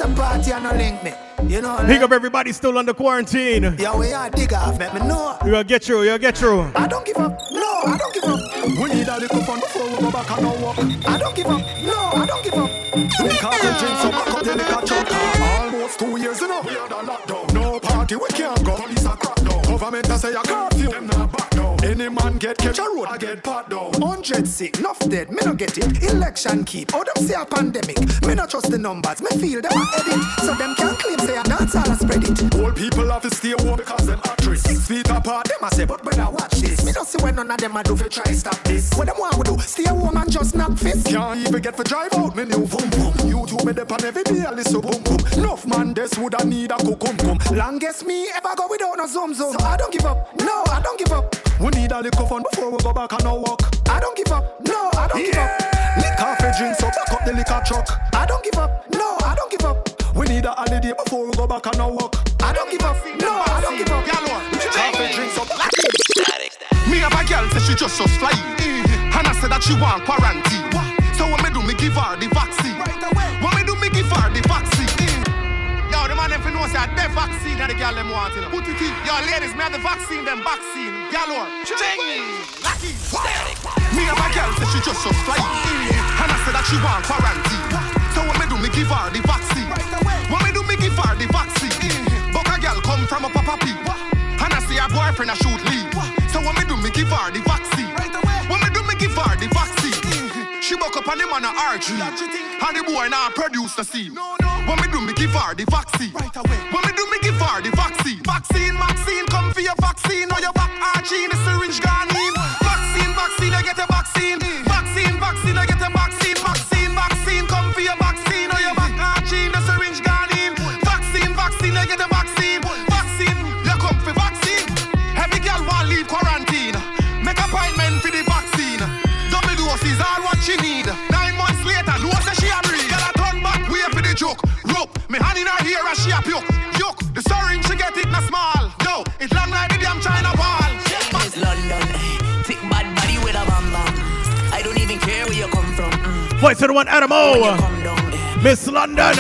Lawless. Boy, if it's a party and no link me. You know, Big up everybody still under quarantine. yeah, we are dig off, make me know. You gotta get through. You gotta get through. I don't give up. No, I don't give up. We need a little fun before we go back on our walk. I don't give up. No, I don't give up. Drink coffee, drink so back up the liquor truck. uh, Almost two years in a we under lockdown. No party, we can't go. Police are crack down. Government a say a curfew, them not back down. Any man get catch a road, I get part down. Hundred sick, enough dead, me no get it. Election keep, oh them say a pandemic. Me no trust the numbers, me feel them a edit. So them can't claim say a dance all a spread it. Old people have to stay home because them actress. Six feet apart, them a say, but when I watch this, me don't see when none of them a do fi try stop this. What them want to do? Stay home and just knock fist. Can't even get for drive out, me new boom boom. YouTube me dep on every day, I listen boom boom. Enough man, this woulda need a cucum cum. Longest me ever go without no zoom zoom. So I don't give up. No, I don't give up. We need a little fun before we go back on our walk. I don't give up. No, I don't give up. Lick coffee, drink, so back up the liquor truck. I don't give up. No, I don't give up. We need a holiday before we go back on our walk. I don't give up. No, I don't give up. Lick coffee, drink, so back Me have a girl say she just just fly mm-hmm. And I said that she want quarantine So when me do me give her the vaccine When me do me give her the vaccine mm. Yo, the man them fi know say the vaccine that the girl them want you know. Put it in Yo, ladies, me have the vaccine, them vaccine Galore, ching, lucky Me have a girl say she just just fly And I said that she want quarantine. So when me do me give her the vaccine. When me do me give her the vaccine. But a girl come from a papa pee. And I see her boyfriend a shoot leave. So when me do me give her the vaccine. When me do me give her the vaccine. She buck up on him on a RG. And the boy now produce the scene. When me do me give her the vaccine. When me do me give her the vaccine. Vaccine, vaccine, come for your vaccine. Or your back in the syringe gone in. Vaccine, vaccine, I get a vaccine. Vaccine, vaccine, I get a vaccine. Vaccine, vaccine, come for your vaccine. Or your back in the syringe gone in. Vaccine, vaccine, I get a vaccine. Vaccine, you come for vaccine. Every girl want leave quarantine. Make appointment for the vaccine. Double doses, all what she need. Nine months later, say she a breathe. Girl a turn back, wait for the joke. Rope, me hand in her ear and she a puke. Voice to the one Adam O. Miss London.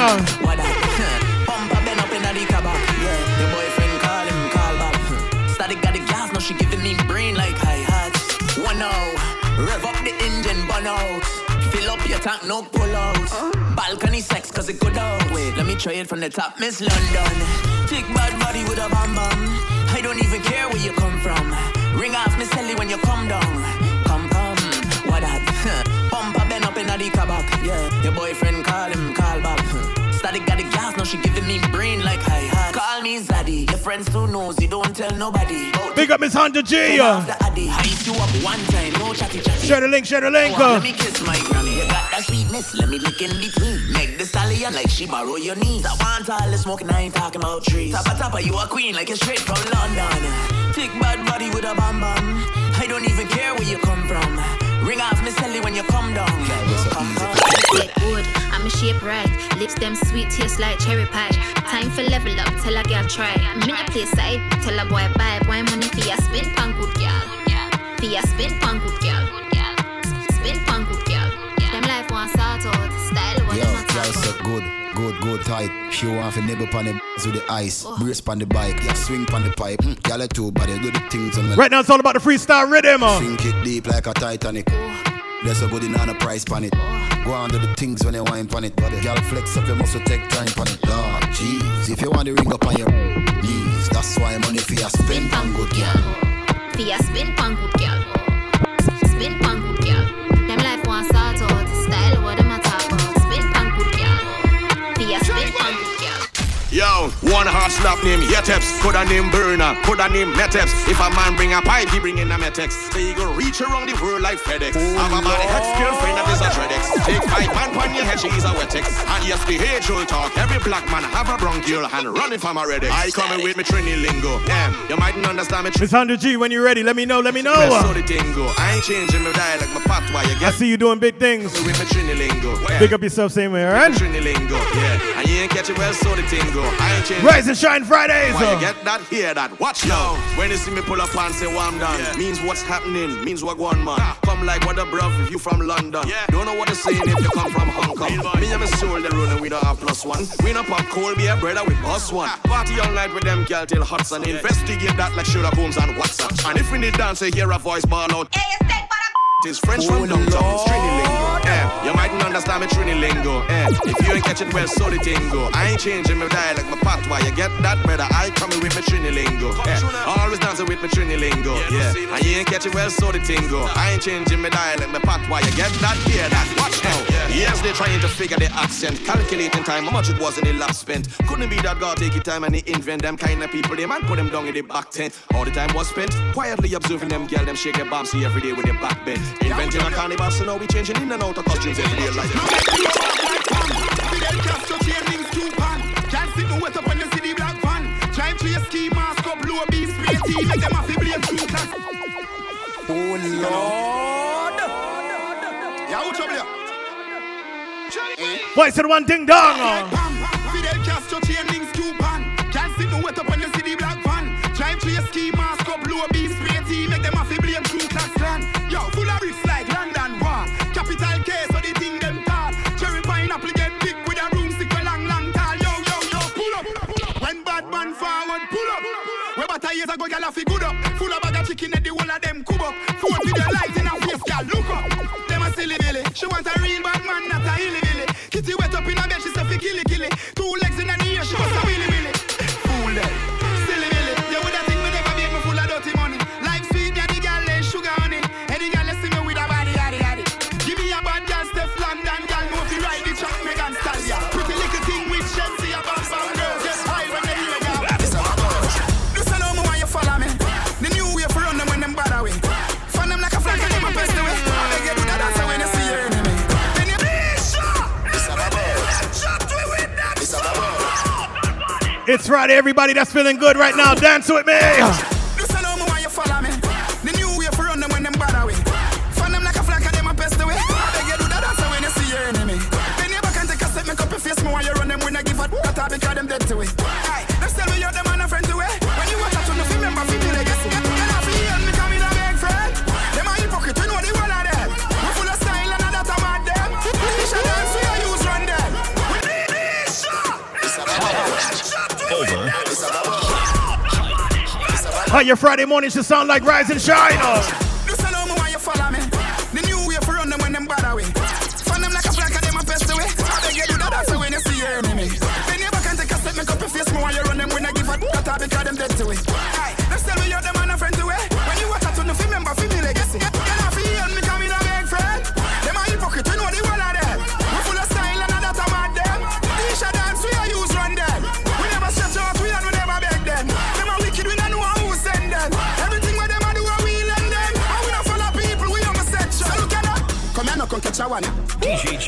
oh, rev up the engine, burn out. Fill up your tank, no pull outs. Balcony sex, cause it go down. Wait, let me try it from the top, Miss London. Thick bad body with a. I don't even care where you come from. Ring off Miss Ellie when you come down. Come, come, what up the kabak. Yeah, your boyfriend call him, call back. Static got the gas, now she giving me brain like hi hat. Call me Zaddy, your friends too nosy, don't tell nobody. Big up Miss Hunter G. Turn off the addy, ice you up one time, no chatty chatty. Share the link, share the link. Uh. Let me kiss my granny. You got that sweetness, let me lick in between. Make the stallion like she borrow your knees. I want all the smoking, I ain't talking about trees. Tappa tappa, you a queen like you're straight from London. Thick bad body with a bam bam. I don't even care where you come from. Ring off Miss Ellie when you come down. Come down. Good, I'm a shape right. Lips them sweet, taste like cherry pie. Time for level up, tell a girl try. Me a play side, eh? tell a boy buy. Boy money for your spin pan good girl. For your spin pan good girl. Spin pan good girl. Them life want sort out, oh, style what Yo, them a girl talk said good, good, good tight. She want to nibble on the with the ice, brace on the bike, yeah, swing on the pipe. Mm, girl, I too body do the things on me. Right now it's all about the freestyle rhythm. uh. Sink it deep like a Titanic. There's a good in on a price pan it. Go on do the things when you wine pan it. But the girl flex up, you must take time pan it. Lord, jeez, if you want the ring up on your knees, that's why money for your spend on good girl. For your spin pan good girl. Yo, one hot slap name Yeteps, put a name Burner, put a name Meteps. If a man bring a pipe, he bring in a Metex. You go reach around the world like FedEx. Oh, have a body ex girlfriend that is a Tredex. Take five man pon your head, she's a Wetex. And yes, the age will talk. Every black man have a bronchial and running from a Redex. I coming with me Trini lingo. Damn, you mightn't understand me. Miss Hunter G, when you're ready, let me know, let me know. So the thing go. I ain't changing my dialect, my patois. You I see you doing big things. with me Trini lingo. Big up yourself, same way, alright? Trini lingo, yeah. And you ain't catch it well, so the thing go. I ain't changing. Rise and shine Fridays. Why you get that? Hear that? Watch now. When you see me pull up and say what I'm done, means what's happening, means what going man. Come like what a bruv if you from London. Don't know what they're saying if you come from Hong Kong. Me and my soul they run and we don't have plus one. We don't pop cold beer, brother, we boss one. Ah. Party all night with them girl till hot sun. Investigate that like Sherlock Holmes and WhatsApp. And if we need dance, you hear a voice ball out. It's French from downtown, it's Trini lingo. Eh, you mightn't understand me Trini lingo. Eh, if you ain't catch it well, so the tingo. I ain't changing my dialect, my patois. You get that better? I coming with my Trini lingo. Eh, always dancing with my Trini lingo. Yeah, and you ain't catch it well, so the tingo. I ain't changing my dialect, my patois. You get that? Hear that? Watch now. Yes, they trying to figure the accent, calculating time, how much it was in the last spent. Couldn't be that God take your time and they invent them kind of people. They man put them down in the back tent. All the time was spent quietly observing them girl, them shake their bombsy every day with their back bent. Inventing a carnival, so now we changing in and out of costumes every day like Fidel Castro chain links two pan. Can't sit no wet up when you see the black van. Drive to your ski mask up, blow a beat, spray tea, make them have to blame class. Oh Lord. Yeah, who trouble? Voice of the one ding dong. Fidel Castro chain links two pan. Can't sit no wet up when you see the black van. Drive to your ski mask up, blow a years ago, gyal a fi good up. Full of bag of chicken and the whole of them cub up. With the light in her face, gyal look up. Them a silly billy. She want a real bad man, not a hilly It's right, everybody that's feeling good right now. Dance with me. Listen you follow me. The new way for run them when them bad away. Them like a flag them away. Beg you do that dance when see your enemy. You back and take a step, make up your face. You run them when I give a because them dead to it. How your Friday mornings should sound like Rise and Shine.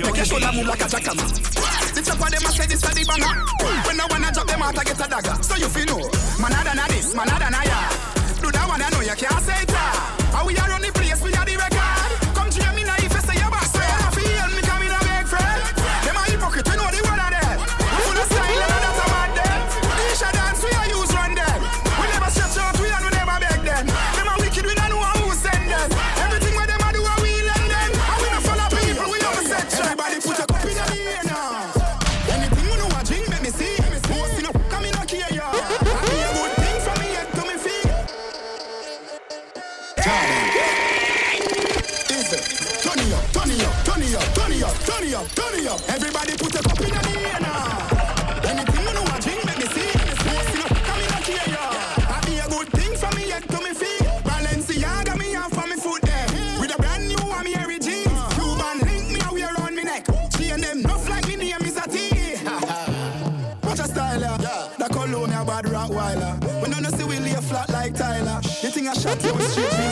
Make your shoulder move like a jackhammer. The top of them a say this a the banger. When I wanna drop them out, I get a dagger. So you feel no, man other than this, man other than ya. Do that one, I know you can't say it. ah. How we are on The thing I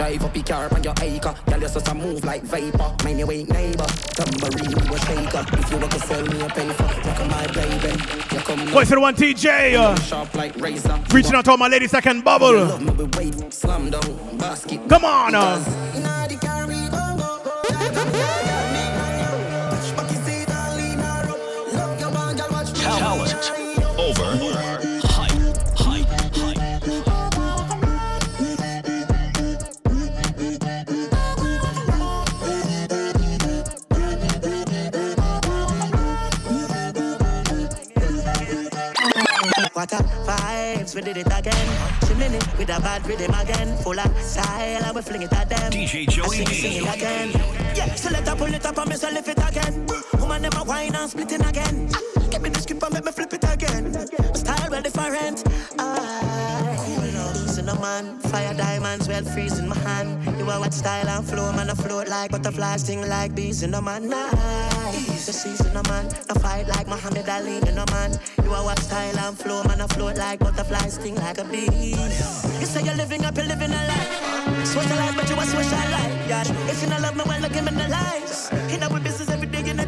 Drive up your car on your acre. Girl, you're supposed to move like vapor. Mind your ain't neighbor. Tambourine, you a shaker. If you want to sell me a paper, rock my baby. You come Voice of the one Teejay. Uh, sharp like razor. reaching out to all my ladies that can bubble. Love me with slam down, basket. Come on. Uh. What vibes, we did it again. It with a bad rhythm again. Full of style, and we fling it at them. DJ Joey I sing, it again. Yeah, so let her pull it up and me so lift it again. Woman, a wine and split it again. Give me the script and make me flip it again. Style well different. Easy ah. No man, fire diamonds well freezing my hand. You are what style and flow, man, I float like butterflies, sting like bees in the man. Nice, the season no man, no fight like Muhammad Ali in no man. You are what style and flow, man, I float like butterflies, sting like a bee. You say you're living up, you're living a life. Social life, but you a social life. Yeah. If you not love me, well, look him in the lights. In our business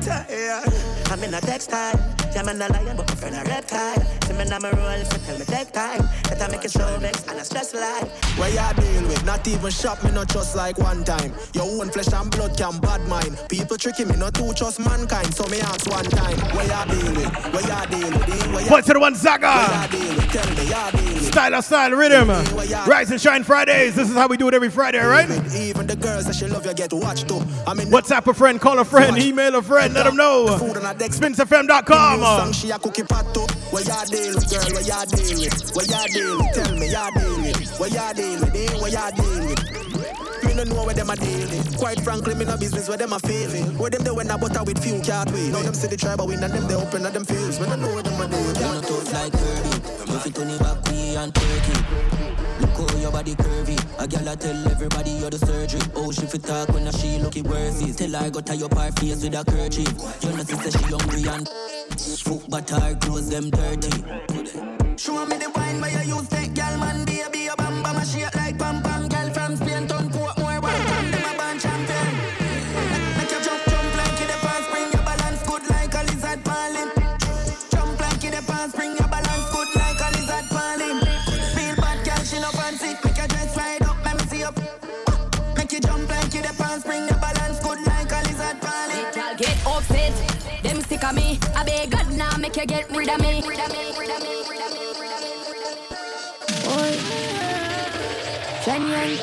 every day in the time. Yeah. I'm in a textile. Yeah, man, a lion, but my friend a reptile. See me now me roll, if you tell me take time. That I make it show vex and a stress life. Where ya deal with? Not even shop me not just like one time. Your own flesh and blood can bad mind. People tricking me not to trust mankind. So me ask one time. Where ya deal with? Where ya deal with? Where ya Voice of the one Zaga. Where ya deal with? Tell me ya deal with. Style of style rhythm. Rise and shine Fridays. This is how we do it every Friday, all right? Even the girls that she love you get watched too. I mean, WhatsApp a friend, call a friend, email a friend, let them know. SpinsFM.com. Song she a cookie pot too. Where ya deal with, girl? Where ya deal with? Where ya deal with? Tell me ya deal with. Where ya deal with? Eh? Where ya deal with? Me no know where them a deal with. Quite frankly, me no business where them a feel it. Where them they when I butter with few can't wait. Now them see the tribe a win and them they open at them fields. Me no know where them a deal with. You know tough like Kirby. You fit on the back way and turkey. Look how your body curvy. A gal I tell everybody you're the surgery. Oh, she fit talk when she look it worthy. Tell her go tie up her face with a kerchief. You know she she hungry and fuck but her clothes them dirty. Show me the wine where you use take gal man baby your bam bam a shake like pam pam I beg God now make you get rid of me. Boy. Shenyeng.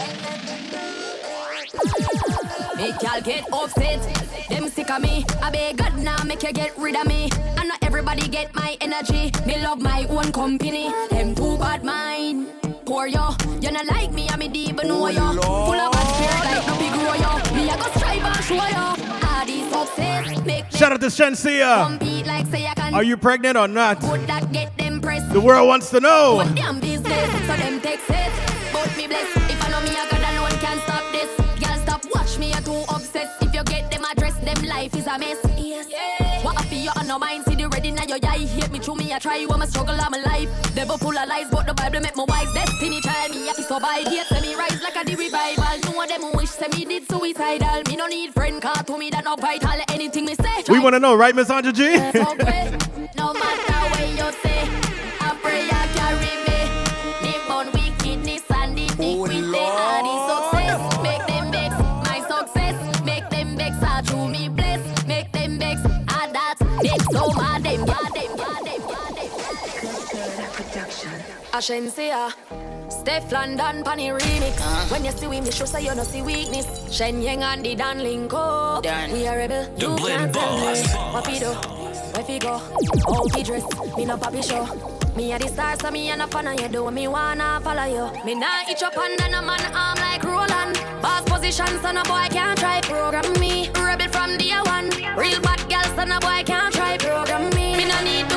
Make y'all get upset. Them sick of me. I beg God now make you get rid of me. And not everybody get my energy. Me love my own company. Them too bad mind. Poor yo, you not like me, I'm a deep know yo. Full of bad spirit like no big yo. Me I go strive and show yo. All these success Shout out to Shenseea. Like I can. Are you pregnant or not? Would that get them pressed? The world wants to know. What damn business? So them take it. But me bless. If I know me, I got alone can't stop this. Girl, stop watch me. I'm too obsessed. If you get them address, them life is a mess. Yes. What I feel you on no mind, see the ready now your eye. Hate me through me, I try. I'm a struggle, I'm a life. Devil full of lies, but the Bible make me wise. Destiny child, me have to survive. Me rise like a the revival. No of them wish say me did suicidal. Me no need friend, car to me that no vital. Anything me say. We want to know, right, Miss Andre G? *laughs* No matter what you say, I pray I carry me. Me born wickedness and iniquity and the oh, success. Make them vex, my success. Make them vex, I through me bless. Make them vex, I that. Vex so mad them, yeah them, yeah them, yeah them. Ashensia. Ah. Stefflon Don Panny remix. Ah. When you see we, me sure say you no see weakness. Shenyeng and the Dan Linko. We are rebel. The you Blend can't tell me. Boss. What we do? Where we go? How we dress? Me no papi show. Me a the star, so me a no fan of you. Do me wanna follow you. Me nah itch up under no man arm like Roland. Boss position, so no boy can't try program me. Rebel from day one. Real bad girl, so no boy can't try program me. Me no need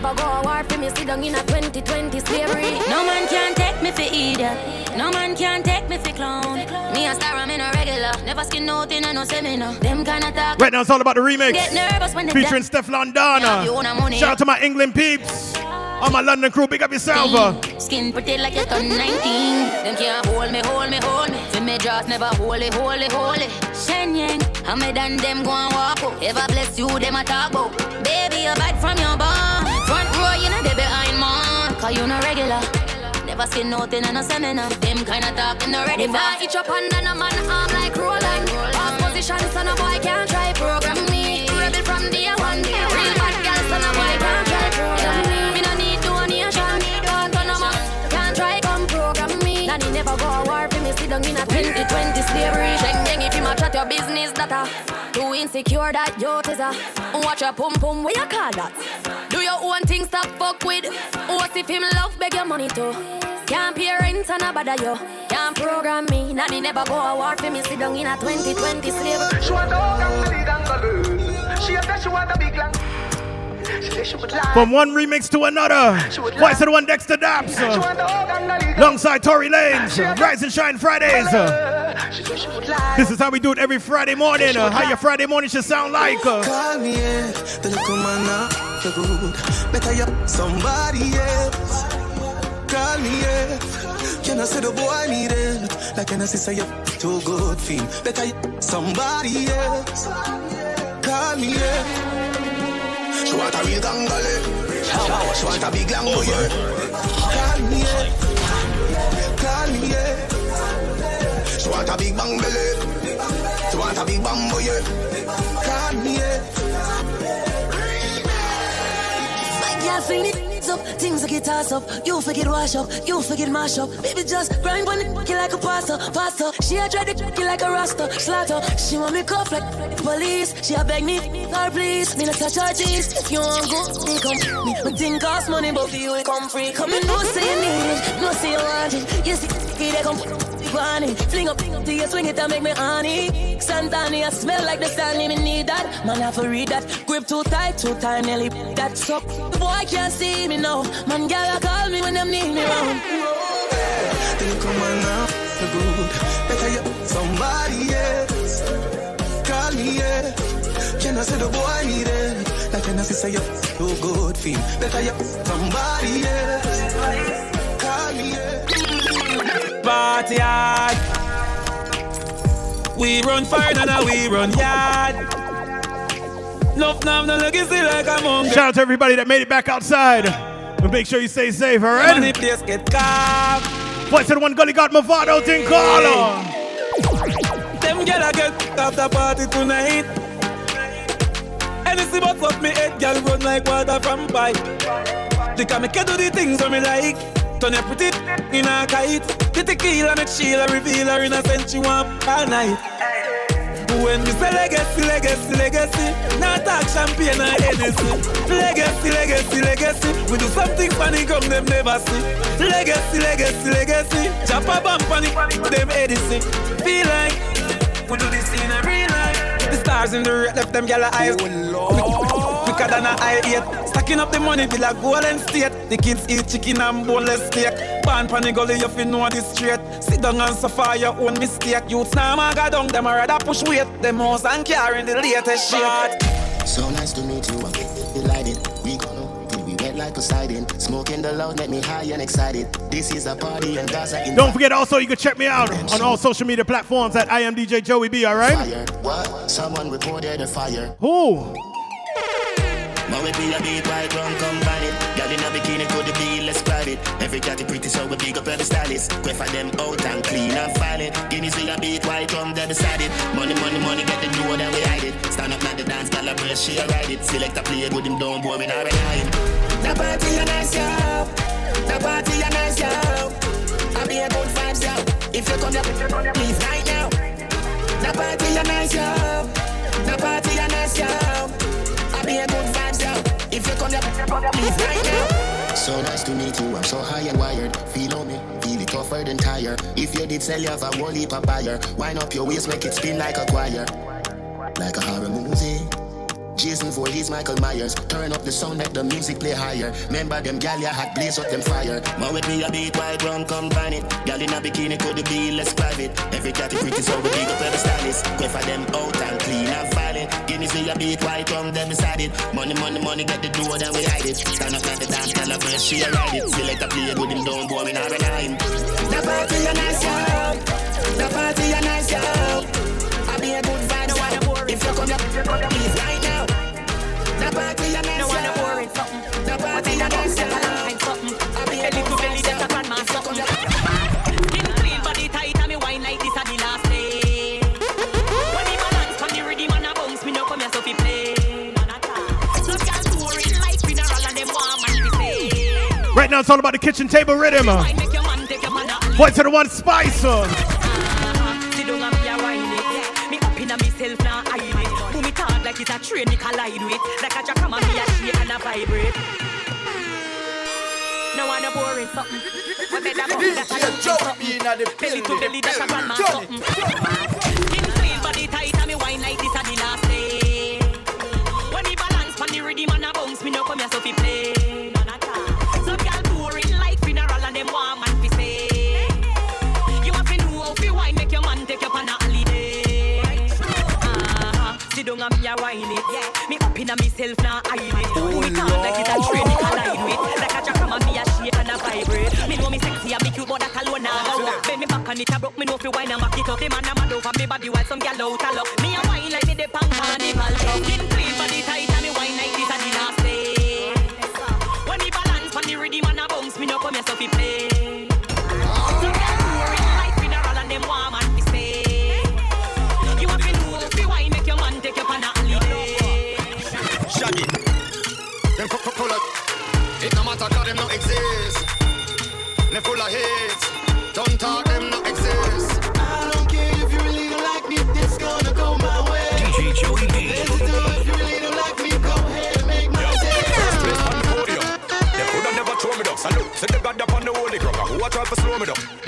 never go a war for me. Sit down in a 2020 slavery. No man can take me for idiot. No man can take me for clown. Me a star, I'm in a regular. Never skin nothing, I no seminar. Them kind of talk. Right now, it's all about the remix. Get nervous when Featuring Steph Londana. you. Shout out to my England peeps. All my London crew, big up yourself. uh. Skin pretty like you turn 19. Them can't hold me, hold me, hold me. Fi me just never holy, holy, holy. Shenyeng, I me done them go and walk out. Ever bless you, them a talk about. Baby, you bite from your bone. Cause you no regular. Never seen nothing in a seminar. Them kind of talking already. Me nah itch up under no man arm like Roland. Boss position, so no boy can't try program me. Rebel from day one. Real bad girl, so no boy can't try program me. Me no need donation. Autonomous, can't try come program me. Nanny never go a war for me. Sit down in a 2020 slavery. Sheng if you match at your business data. Insecure that you is a. Watch your pum pum, where you call that? Do your own thing, stop fuck with. What if him love beg your money too? Can't pay rent and a bother you. Can't program me. Nanny never go a war for me. Sit down in a 2020 slavery. She want and a big. She want a big lang. From one remix to another. Voice of the one Dexta Daps. Alongside Tory Lanez. Rise and Shine Fridays. This is how we do it every Friday morning. uh, How your Friday morning should sound like. Call me. The little man now, feel good. Better you somebody else. Call me. Can I say the boy need it? Like can I say you too good feel? Better you somebody else. Call me. She want a real gangale. She want a big lang boy. Call me. She want a big bang belly. She want a big bang boy. Call me. My girl fling it up, things like it toss up. You forget wash up, you forget mash up. Baby just grind on it, kill like a pastor, pastor. She a try to kill like a rasta, slaughter. She want me cuff like police. She a beg me, her please. Me not touch her teeth. If you want go, me come me. Me think cost money, but for you it come free. Come and no say you need it, no say you want it. You see, they come it. Fling up, fling up to you, swing it and make me honey. Santana, smell like the Stanley, me need that. Man, have to read that. Grip too tight, too tight, nearly that suck. The boy can't see me now. Man, girl, call me when them need me round. The little man now, feel good. Better you somebody else. Call me, yeah. Can I say the boy need it? Like can I say you too good feel? Better you somebody else. Call me, yeah. Party hard. We run fire and now we run yard. Nuff now no legacy like a monkey. Shout out to everybody that made it back outside. But make sure you stay safe, all right? Money place get carved. Voice the one gully got Mavado caller. Them gyal a get after party tonight. Anything but fuck me head, gyal run like water from pipe. They can make do the things that me like. Turn your pretty in a kite. The tequila make Sheila reveal her innocent. She want all night. When we say legacy, legacy, legacy, not talk champagne or Hennessy. Legacy, legacy, legacy, we do something funny come them never see. Legacy, legacy, legacy, chop a on it, them Edison. Feel like we do this in a real life. The stars in the red left them gyal eyes. Oh, Quicker than a eye eight. Stacking up the money be like golden state. The kids eat chicken and boneless steak. Pan pan the gully, you fi know this straight. Sit down and suffer your own mistake. Youths now nah, go down, them a rather push weight. Them house and carrying the latest shit. So nice to meet you, I'm delighted. We gonna till we wet like Poseidon. Smoking the loud, make me high and excited. This is a party and Gaza in Don't forget also you can check me out on all social media platforms at I am DJ Joey B, alright? fire. What? Someone reported a fire. Who? Man, we be a beat white rum, combine it. Girl in a bikini, could be less private? Every cat pretty, so we big up every stylist. Quay for them out and clean and file it. Guineas we a beat white rum, they beside it. Money, money, money, get the door, then we hide it. Stand up, not the dance, girl, a breast, she a ride it. Select a play with him, don't boy, me not relying. The party a nice, yo. The party a nice, yo. I be a good vibes, yo. If you come here, please right now. The party a nice, yo. The party a nice, yo. I be a good vibes, So nice to meet you, I'm so high and wired. Feel on me, feel it tougher than tire. If you did sell, you have a whole heap of buyer. Wind up your waist, make it spin like a choir. Like a horror movie. Jason Voorhees, Michael Myers. Turn up the sound, let the music play higher. Remember them gal ya had blaze up them fire. Man with me a beat white rum, combine it. Gal in a bikini could be less private. Every cat is pretty, so we big up every stylist. Go for them out and clean and violent. Guineas me see a beat white rum, them beside it. Money, money, money, get the door, then we hide it. Stand up at the dance, tell a verse, she a ride it. Select a play with him, don't we not rely him. The party a nice, yo. The party a nice, yo. I be a good vibe, so if you come here, please right now. Right now it's all about the kitchen table rhythm. Wine make your man take your man a Voice to the one spice. Train me collide with. Like a jack me a shake and a vibrate. No one a boring something. What better about that a dancing something. Belly to belly that's a grandma something. Skin clean body tight and me wine like this a the last day. When me balance pon the rhythm and a bounce me no come here so fi play. Down and me a wine it. Yeah. Me up inna myself now hide it. Oh, me can't like it's a train me collide with. Like a jack and me a shake and a vibrate. Me know me sexy and me cute, but that alone nah go. Bend me back on it a broke. Me know fi wine and back it up. The man a mad over me body while some gal out a luck.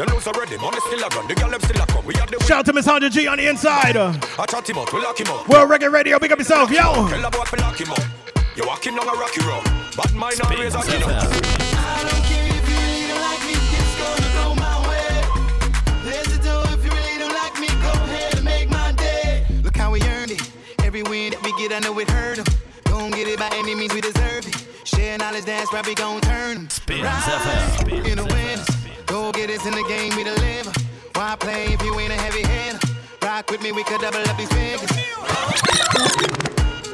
Slow me down? Them already. Money still a gun. The girl them still a come. We are the Shout to Miss 100G on the inside. I chat him out. We lock him up. World Reggae Radio, big up yourself, yo. Tell a boy to lock him up. You walking down a rocky road. Bad mind always a kid up. I don't care if you really don't like me, it's gonna go my way. Let's do it. If you really don't like me, go ahead and make my day. Look how we earned it. Every win that we get, I know it hurt 'em. Gon' get it by any means we deserve it. Share knowledge, that's probably gon' turn 'em. Spins Rise FM. In the winners, go get us in the game, we deliver. Why play if you ain't a heavy hitter? Rock with me, we could double up these figures.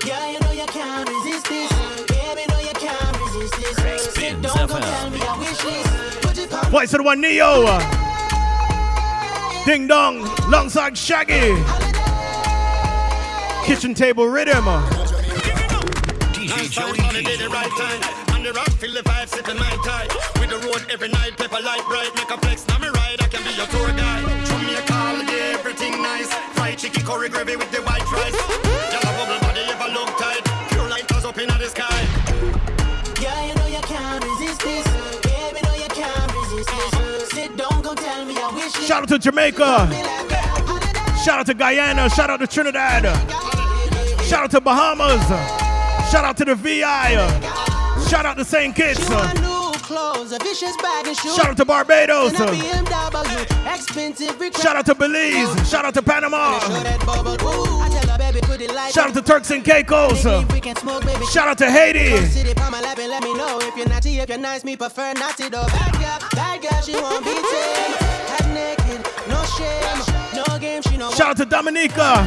Yeah, you know you can't resist this. Baby, know you can't resist this. Spins Don't go FM. tell me I wish this. Put it on the one Neo. Ding dong, alongside Shaggy. Kitchen table rhythm. DJ Joey On the day B. the right time On the rock, feel the vibe, sipping my tie With the road every night, paper light bright Make a flex, now me ride, I can be your tour guide From me a call, yeah, everything nice Fried chicken, curry gravy with the white rice Y'all a bubble body, ever look tight Pure light us up in the sky Yeah, you know you can't resist this. Baby, know you can't resist this. Sit down, go tell me I wish it. Shout out to Jamaica. Shout out to Guyana. Shout out to Trinidad. Shout out to Bahamas. Shout out to the VI. Shout out to St. Kitts. Uh, clothes, a vicious bag and shoes. Shout out to Barbados. Uh, BMW, Shout out to Belize. Shout out to Panama. Baby, Shout out to Turks and Caicos. Uh, smoke, Shout out to Haiti. Nice, bad girl, bad girl, naked, no shame, no game, Shout out to Dominica.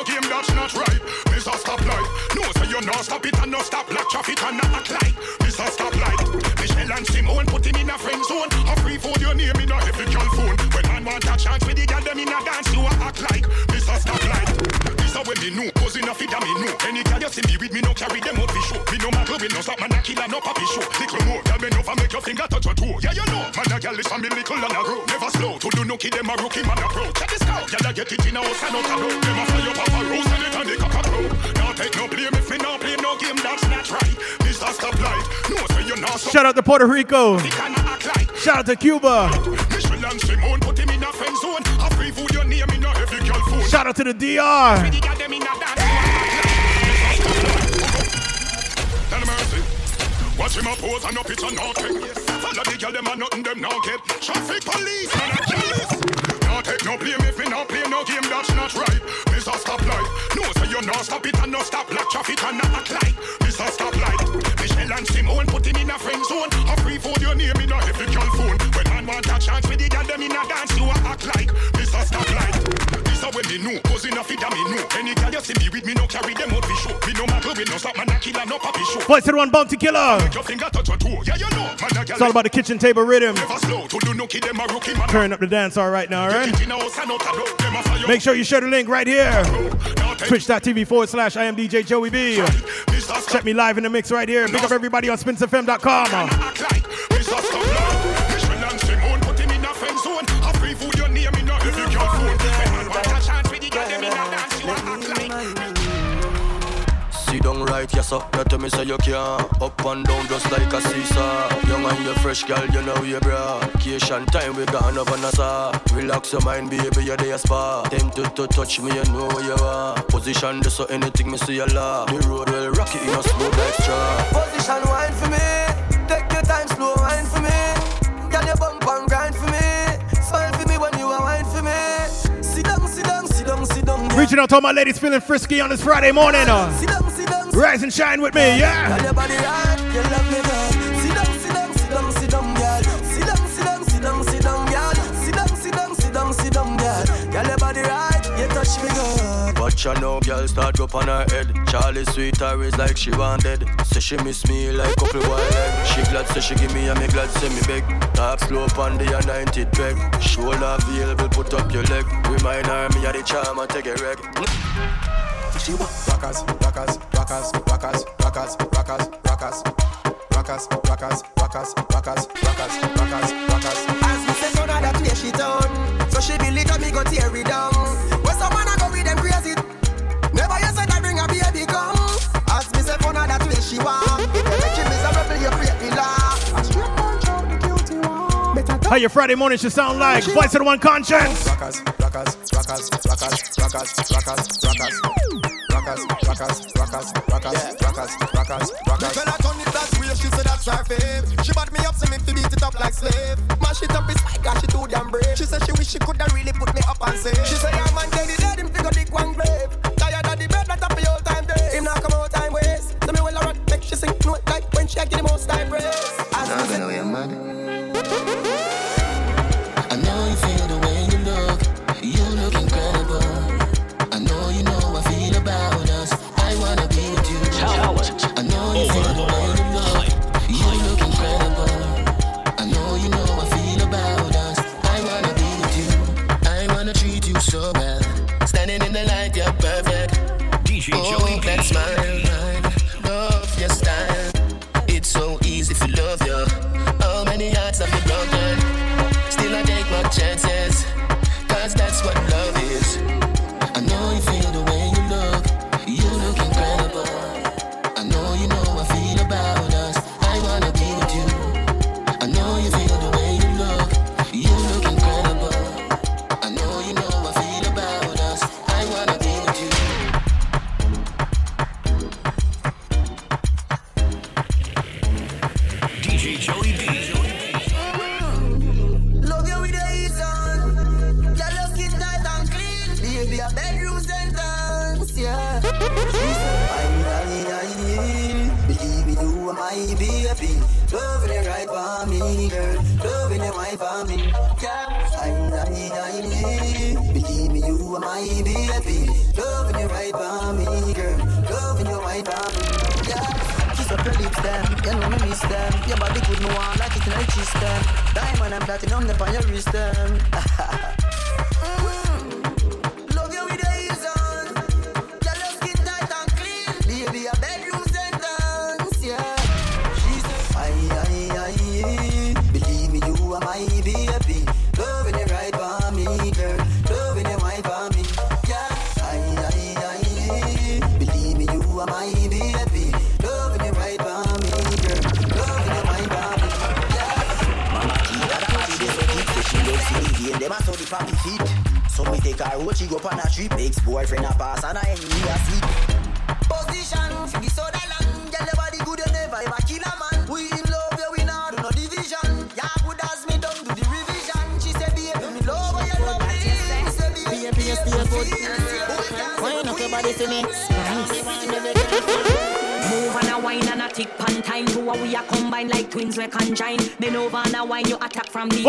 no game that's not right. Mr. Stoplight, no say you not stop it and no stop black traffic and not act like Mr. Stoplight. Michelle and Simone put him in a friend zone. A free food your name in a heavy phone. When man want a chance with the girl them in a dance, you act like Mr. Stoplight. This a when me know, cause enough it me know. Any girl you see me with me no carry them out for show. Me no matter we no stop man a killer no puppy show. Little more, girl me no for make your finger touch your toe. Yeah you know, man a girl is me little and a grow. Never slow to do no kid them a rookie man a pro. Check this out, girl a get it in a house and out a road. Them a fly up off a rose and it and the cock a pro. Now take no blame if me no play no game that's not right. Mr. Stoplight, no say you not stop. Shout out to Puerto Rico. Shout out to Cuba. Michelle and Simone Shout out to the DR. Watch him no no. Follow the girl, them nothing, them. Traffic police, man, take no blame if play no game, that's not right. Stoplight, no you not stop it and no stop black traffic and not act like. Stoplight, Michelle and Simone put him in a friend zone. A free food your name in a heavy phone. When man want a chance with the girl, them in a dance, you act like. Stoplight, this a when me know, cause enough it me know. Any girl you see me with me no carry them out for show. Me no matter we no stop man a killer, no puppy show. Voice the one bounty killer. Make your finger touch your toe. Yeah, you know. Man, a girl It's all about the kitchen table rhythm. never slow to do no kid them a rookie man. Turn up the dance all right now, all right? Get in a house and out a door. Them a fire Make sure you share the link right here. Twitch.tv forward slash I am DJ Joey B. Check me live in the mix right here. Pick up everybody on spinsfm.com. down right, yes sir. You tell me say you can Up and down just like a seesaw Young and you fresh girl, you know you bra Vacation time we gone over Nassau Relax your mind baby, you're there spa Tempted to touch me, you know where you are Position this so anything me see you laugh The road will rock it in a smooth like straw Position wine for me. Take your time, slow wine for me. Girl, you bump and grind for me. Smile for me when you are wine for me. Sit down, sit down, sit down, sit down. girl. Reaching out to all my ladies feeling frisky on this Friday morning. Uh. Sit down. Rise and shine with me, yeah. Girl, your body right, you love me, girl. Sit down, sit down, sit down, sit down, girl. Sit down, sit down, sit down, sit down, girl. Sit down, sit down, sit down, sit down, girl. Girl, your body right, you touch me good. Watch her now, girl start up on her head Charlie sweet her is like she wanted Say she miss me like couple wild egg She glad say she give me and me glad say me beg Talk slow on the anointed peg Shoulder available, put up your leg Remind her me of the charm and take a reg She wa- rockers, rockers, rockers, rockers, rockers, rockers, rockers, rockers, rockers, rockers, rockers, rockers, rockers, rockers. As me say, none of that way she done. So she believe that me go tear it down. When someone a go with them crazy, never you said I bring a baby come. As me say, none of that way she want. If you make you miserable, you create the law. A straight punch the guilty one. How your Friday morning should sound like. Voice of the one conscience. rockers, rockers, rockers, rockers, rockers, rockers, rockers. Rockers, rockers, rockers, rockers, rockers, rockers, rockers. When I turn it that way, she said that's her fame. She bought me up, so me to beat it up like slave. Mash it up, it's my God, she too damn brave. She said she wish she coulda really put me up and save. She said, yeah, man, daily, let him figure dig one grave. Tired of the bed, not happy all time day. Him not come out time waste. So me when I rock, make she sing, no, like when she get the most time praise. As nah, I know you're mad.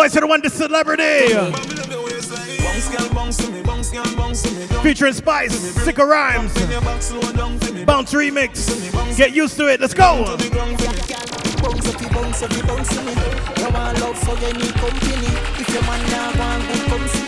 Voice of the one, the celebrity. Featuring Spice, Sicker Rhymes, Bounce Remix. Get used to it, let's go. Bounce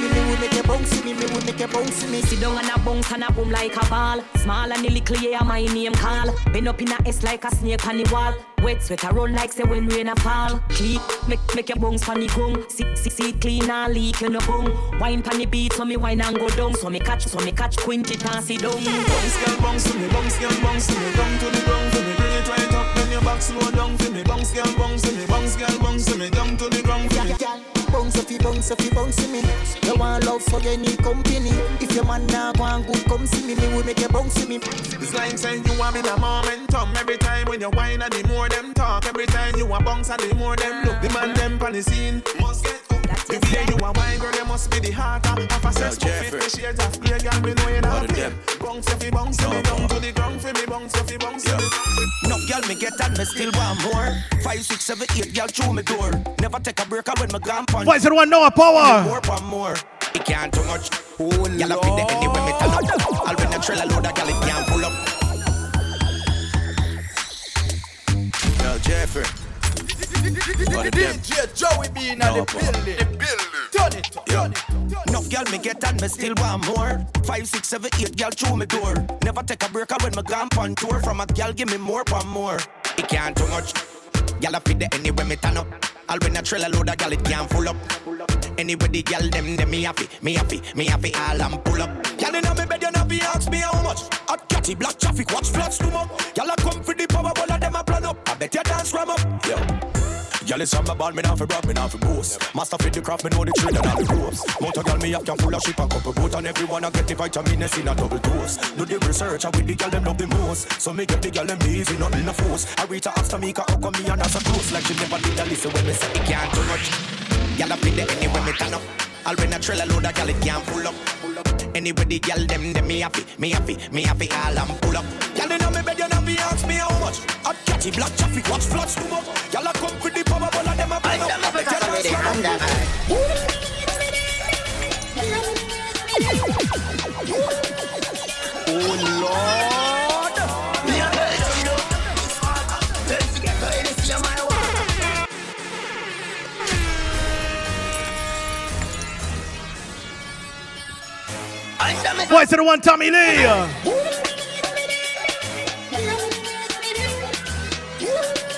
bounce me, me will make you bounce me. Sit down and a bounce and a boom like a ball. Small and little, yeah, my name call. Been up in a S like a snake on the wall. Wet sweat a run like say when rain a fall. Clean, make make your bones funny gung. See see see clean and leak in the boom. Wine pan the beat so me wine and go down. So me catch so me catch quinch it and sit down. Bounce girl bounce me, bounce girl bounce me, down to the ground for me. Bring it right up, then your back slow down for me. Bounce girl bounce me, bounce girl bounce me, down to the ground for me. Bounce if you bounce if you bounce me. You want love you need company. If your man now go and good, come see me. Me will make you bounce me. It's like saying you want me the momentum every time when you whine and the more them talk. Every time you a bounce and the more them look. The man them on the scene must get. The way you a wine, girl, you must be the heart of a sex fit shades of clear, girl, me know you not play. Bounce if you bounce me down to the ground for me, bounce if you bounce me. No girl me get and me still want more. Five, six, seven, eight girl through me door. Never take a break when me gone punch. Voice of the one, Noah Powa. More, one more. It can't too much. Oh, Y'all up in the anyway, me turn up. I'll win a trailer load of girl, it can't pull up. Yo, Jeffrey. DJ Joey B in the uh, building. The building. Turn it up. Turn it up. Enough girl me get and me still want more. Five, six, seven, eight girl through me door. Never take a break uh, when me gone on tour. From a girl give me more, one more. It can't too much. I fit the anyway me turn up. I'll win a trailer load of girl it can't full up. Anyway the girl them them me happy, me happy, me happy all and pull up. Girl inna me bed you not be ask me how much. Hot catty black traffic watch flats too much. Girl I come for the power, all of them a plan up. I bet you dance ram up. Yo. Girl, it's from my ball, me now for brag, me now for boast. Master fit the craft, me know the trade and all the ropes. Motor girl, me have can full of ship and couple boat, and everyone I get the vitamins in a double dose. Do the research, I with the girl them love the most. So me get the girl them easy, nothing a force. I reach her to me, how come me and her a close? Like she never did a listen when me say it can't too much. Girl, I fit the anywhere me turn up. I'll win a trailer load of girl, it can't pull up. Anyway, the girl them, them me happy, me happy, me happy, and pull up. Girl, you know me bed, you ask me how much. Hot catty, black traffic, watch floods too much. Girl, I come for the power, all of them a burn up. I bet you dance Oh Lord. Voice of the one, Tommy Lee. Uh.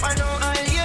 I know I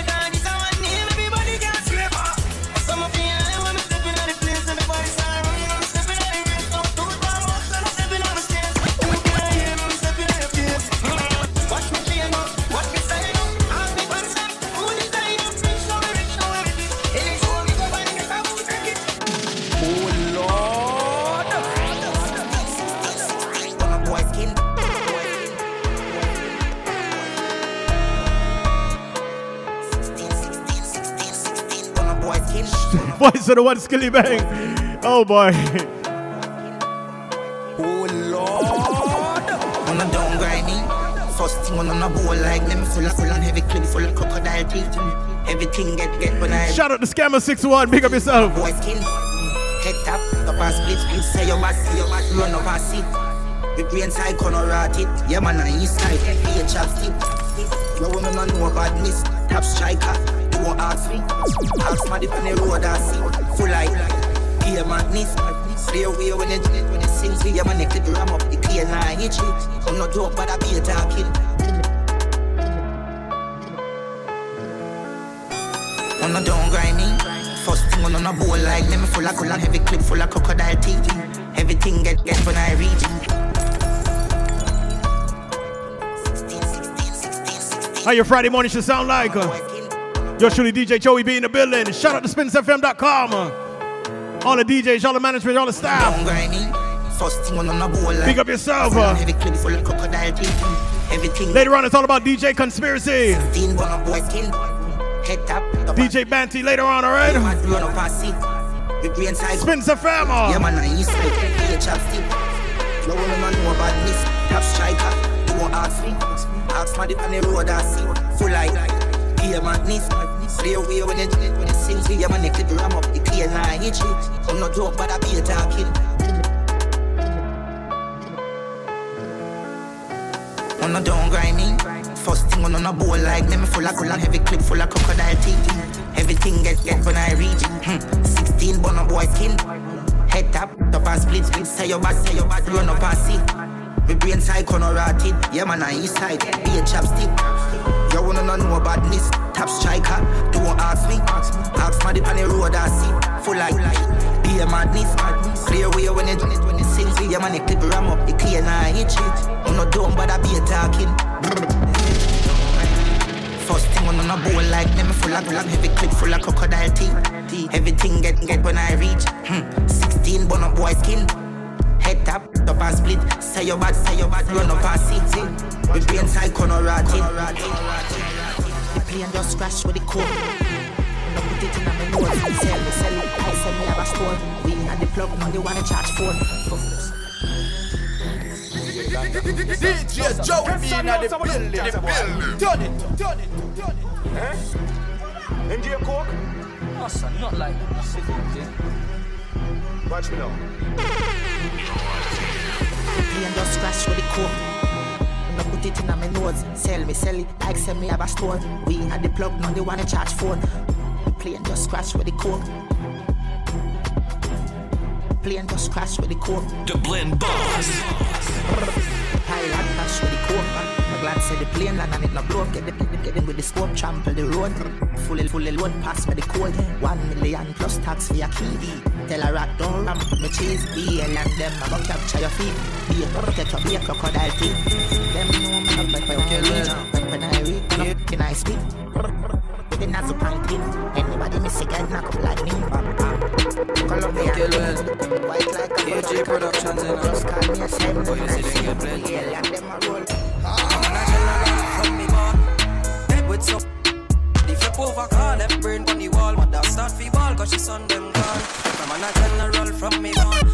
Voice of the one Skillibeng. Oh boy. Oh Lord. On a down grinding. First thing on a bowl like them full of full and heavy clip full of crocodile teeth. Everything get get when I Shout out to Scammer 61, big up yourself. Boy skin. Head tap, up and split, split, say your back, your back, run and sit. The brain side rat it. Yeah man on east side, be a chapstick. You wanna know no badness, tap striker. Don't ask me. Ask my the road I see. Full be a madness. Clear way when you when you sing, your man the ram up the clear line hit you. I'm not joke, but I be talking. A down grinding. First thing on a bowl like them full of cool heavy clip full of crocodile teeth. Everything get get when I reach. How your Friday morning should sound like? Uh, yours truly, DJ Joey B in the building. Shout out to SpinSFM.com. Uh, all the DJs, all the management, all the staff. First thing on a bowl like Big up yourself. Uh. Heavy clip full of crocodile teeth. Everything. Later on, it's all about DJ Conspiracy. Sixteen bun up boy skin. Head tap. DJ Banty later on, alright? Run up and sit. The green side. Spins the fam. Yeah man, I east side. Be a chapstick. No one know about this. Tap striker. Don't ask me. Ask my on the road I see. Full like. A madness. Clear way when you when you sing. See your man neck the ram up the clear line. Hit you. I'm not joke, but I be a talking. On a down grinding. First thing on a bowl like them full of cool heavy clip full of crocodile teeth. Everything get get when I reach. Hmm. 16 bun a boy skin. Head tap, top and split, split. Say your back, say your back, run up and see. My brain side corner rotted. Yeah man, I east side. Be a chapstick. You wanna know badness? Tap striker. Don't ask me. Ask my on the road I see. Full like, be a madness. Clear way when you when you sing. See your man, clip ram up the clear now hit shit. I'm not dumb, but I be a talking. First thing on a bowl like them full of glove, heavy clip full of crocodile teeth. Everything get get when I reach. Hmm. 16 bun up boy skin. Head tap, top and split. Say your bad, say your bad, run up and sit. The brain side corner rotted. The plane just scratch with the core. No put it in my nose. Sell me, sell it. I sell me have a store. We at the plug, money wanna charge phone. DJ Joe me in the building. The building. Turn it, turn it, turn it. Eh? MJ Coke? Oh, son, not like that. Watch me now. Plane just scratch with the core. No put it in my nose. Sell me, sell it. Like sell me have a store. We at the plug, now they wanna charge phone. The plane just scratch with the core. Plane just crash with the core. Dublin Boss. Pilot crash with the core. My glad said the plane land and it no blow. Get the get them with the scope, trample the road. Fully, fully load, pass me the code. One million plus tax for your key. Tell a rat don't ramp me cheese. BL and them, I'm gonna capture your feet. Be a get your be a crocodile teeth. Them know me up when I reach. When I reach, can I speak? The nazo pint. Anybody miss a get knock up like me. Colombia, white like a AJ Productions and. Just call me a seven. Boy, you see they get plenty. BL and them a roll. from me born. Head with some. The flip over car, left brain on the wall. Cause she son them gone. From a general from me born.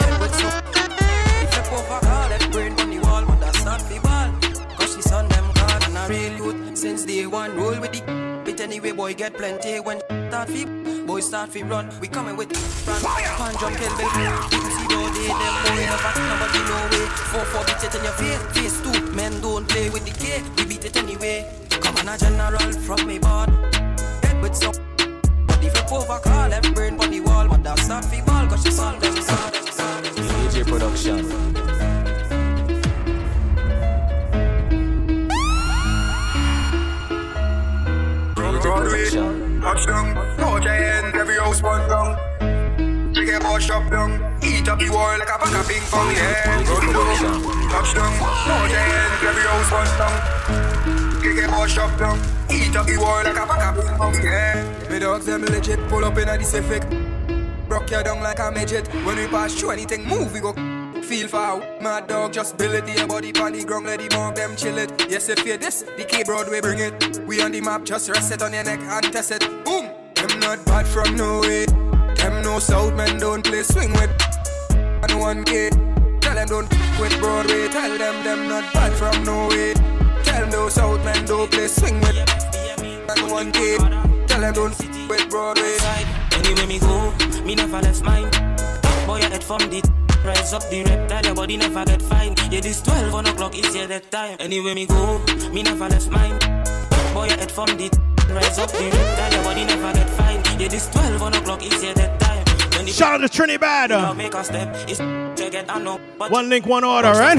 Head with. The flip over car, left brain on the wall. Mother start fi ball, cause she son them gone. And I real youth since day one. Roll with the bit anyway, boy get plenty when start fi. Boy start fi run. We coming with run. Pan jump kill baby. Didn't see day them boy no fat nobody no way. Four four beat it in your face, face two. Men don't play with the K, we beat it anyway. Come on a general from me born. Head with some. Body flip over car, left brain on the wall. Mother start fi ball, cause she son them son. AJ Production. Broadway, touchdown, no giant, every house one down. Take a ball shop down, eat up the wall like a pack of ping pong, yeah. Run down, touchdown, no giant, every house one down. Take a ball shop down, eat up the world like a pack of pong, yeah. Me dogs them legit, pull up in a this effect. Rock you down like a midget. When we pass through anything, move, we go feel for out. My dog just build it, your body on the ground, let the mom them chill it. Yes, if you this, the K Broadway bring it. We on the map, just rest it on your neck and test it. Boom! Them not bad from nowhere. Them no South men don't play swing with. And one K. Tell them don't with Broadway. Tell them them not bad from nowhere. Tell them those South men don't play swing with. And one K. Tell them don't with Broadway. Anyway me go, me never left mine. Boy, I head from the rise up the reptile, your body never get fine. Yeah, this 12 on o'clock is yeah that time. Anyway me go, me never left mine. Boy, I head from the rise up the reptile, your body never get fine. Yeah, this 12 on o'clock is yeah that time. Shout out to Trinidad. One link, one order, right?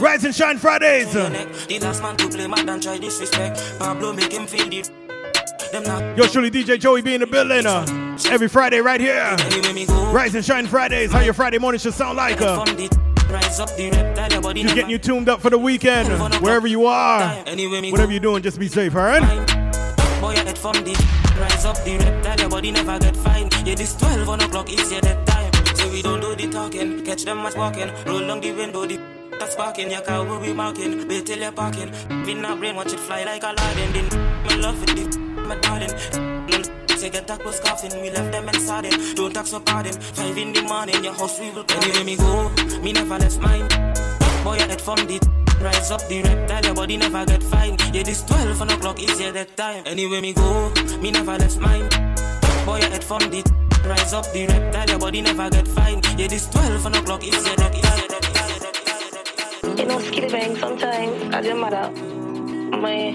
Rise and Shine Fridays. The last man to play mad and try disrespect. Pablo make him feel the Yo, surely DJ Joey B in the building uh, every Friday right here. Rise and Shine Fridays. How your Friday morning should sound like. Uh, just getting you tuned up for the weekend, wherever you are. Whatever you're doing, just be safe, all right? I head from the rise up the reptile, your body never get fine. Yeah, this 12 on o'clock is yeah that time. So we don't do the talking, catch them as walking, roll down the window, the *laughs* that's sparking, your car will be marking, wait till you're parking. Pin a brain, watch it fly like a Aladdin. Then *laughs* my love with the *laughs* my darling. Say get that was coughing, we left them inside it. Don't talk so pardon. Five in the morning, your house we will come. Anyway, me go, me never left mine. Boy, I head from the rise up the reptile, your body never get fine. Yeah, this 12 on o'clock is yeah that time. Anyway, me go, me never left mine. Boy, I head from the rise up the reptile, your body never get fine. Yeah, this 12 on o'clock is yeah that, time. You know, Skillibeng sometimes, as your mother, my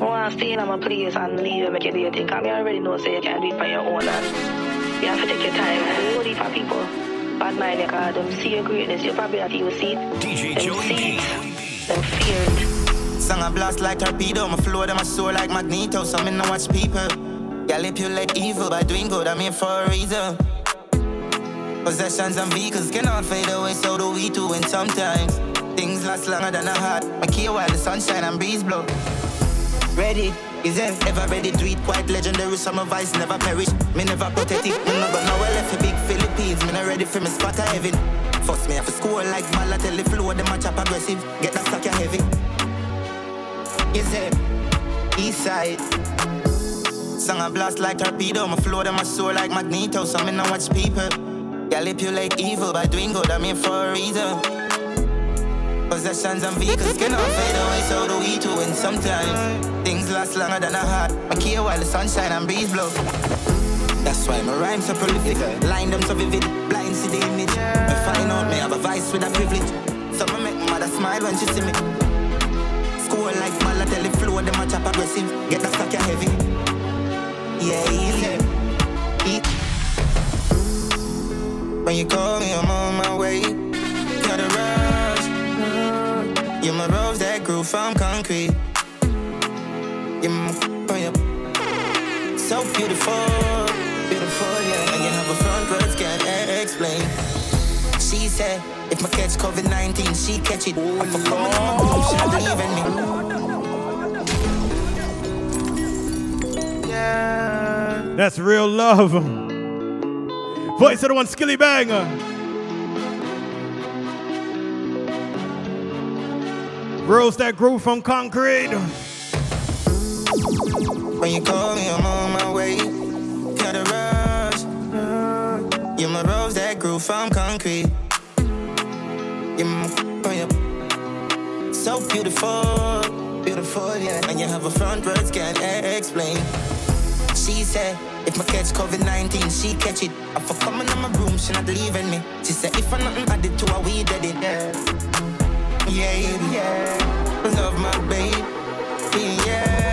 I want to stay in my place and leave and make you do your thing. I already know say you can't do it by your own. And you have to take your time. And you for people. Bad mind, because them see your greatness. You probably have to see it. DJ them Joey see it. Them fear it. Song a blast like torpedo. My flow, them a soar like magneto. Some in watch people. Y'all manipulate evil by doing good. I'm here for a reason. Possessions and vehicles cannot fade away, so do we too. And sometimes things last longer than a heart. My key while the sunshine and breeze blow ready. Is ever ready? Do it quite legendary. Some advice never perish. Me never pathetic. Me no got nowhere left for big Philippines. Me not ready for me spot of heaven. First me have to score like Balotelli. Flow the match up aggressive. Get that stack heavy. Is it east side? Song a blast like torpedo. My flow them my soul like magneto. So me not watch people. Manipulate evil by doing good. I'm here for a reason. Possessions and vehicles cannot fade away, so do we too. And sometimes last longer than a heart. I care while the sunshine and breeze blow. That's why my rhymes so prolific. Line them so vivid, blind see the image. Me find out me have a vice with a privilege. So me make mother smile when she see me. School like Balotelli flow, them a chop aggressive. Get the stack heavy. Yeah, easy. Eat. When you call me, I'm on my way. Got a ride. You're my rose that grew from concrete. You're my. So beautiful, beautiful, yeah. And you have a front words can't explain. She said, if my catch COVID 19, she catch it. Oh, I'm for coming on my boom, she believe in me. Yeah. That's real love. Voice of the one, Skillibeng. Rose that grew from concrete. When you call me, I'm on my way. Gotta rush. You're my rose that grew from concrete. You're my. So beautiful, beautiful, yeah. And you have a front words can't explain. She said, if my catch COVID 19, she catch it. I for coming in my room, she not leaving me. She said, if I nothing added to her, we did it. Yeah yeah, yeah. Love my baby. Yeah,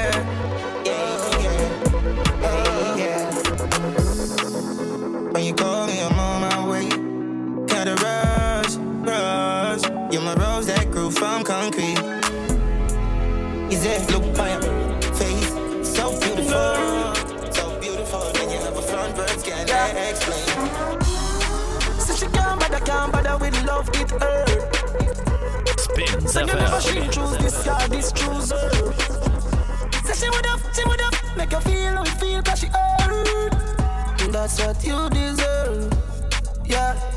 You're my rose that grew from concrete. Is it look by your face? So beautiful, so beautiful. When you have a front verse, can't explain. So she can't bother, can't bother with love, it hurt. Spins so you never should choose this guy, this choose her. Say she would have, she would have, make you feel how you feel, cause she hurt. And that's what you deserve, yeah.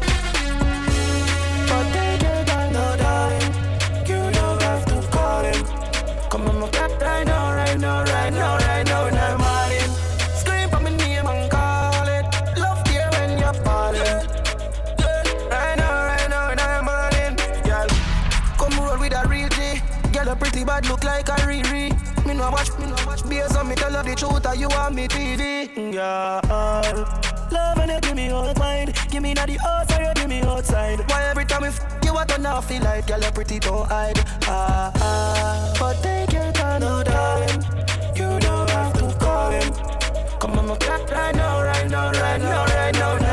Truth, or you want me TV. Yeah. Love and you give me all the mind. Give me not the house you give me outside. Why every time we f- you want to now feel like girl you pretty don't hide. Ah ah. But take your time, no darling. You don't have to call him. Come on, my cat right now, right now, right now, right now, now,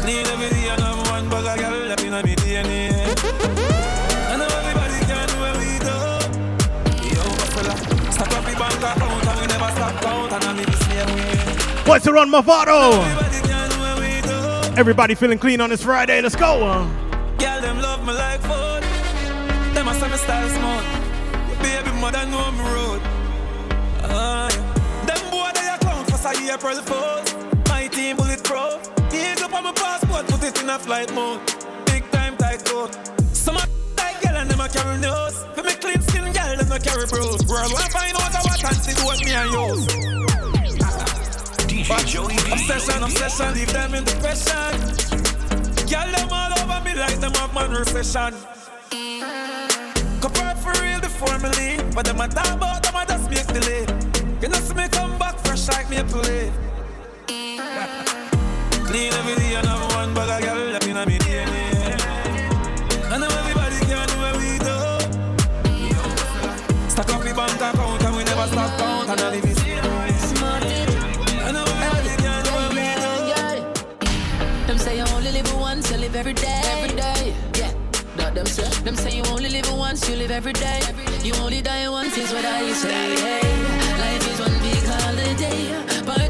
Clean every day and have one bag of girl in my DNA. I know everybody can do what we do. Yo, up the bank account and we never stop count and I'm in the same way. What's around Movado? Everybody, everybody feeling clean on this Friday. Let's go. Uh. Girl, them love me like food. Them a semi style. Baby, mother know me road. Uh, them boy they account for say April crow. Take up on my passport, put it in a flight mode. Big time tight coat. Some a tight girl and them a carry nose. For me clean skin girl, them a carry bros. World want find out what and see what me and yours. Obsession, obsession, leave them in depression. Girl, them all over me like them have man recession. Compare for real the formally, but them a talk about them a just make delay. You know see me come back fresh like maple leaf. Clean every day and have one bag of girl up in a me DNA. I know everybody can do what we do. Stack up the bank account and we never stop count and I live it. I know everybody can do what we do. Them say you only live once, you live every day. Every day, yeah. That them say. Them say you only live once, you live every day. You only die once is what I used to say. Hey, life is one big holiday. Party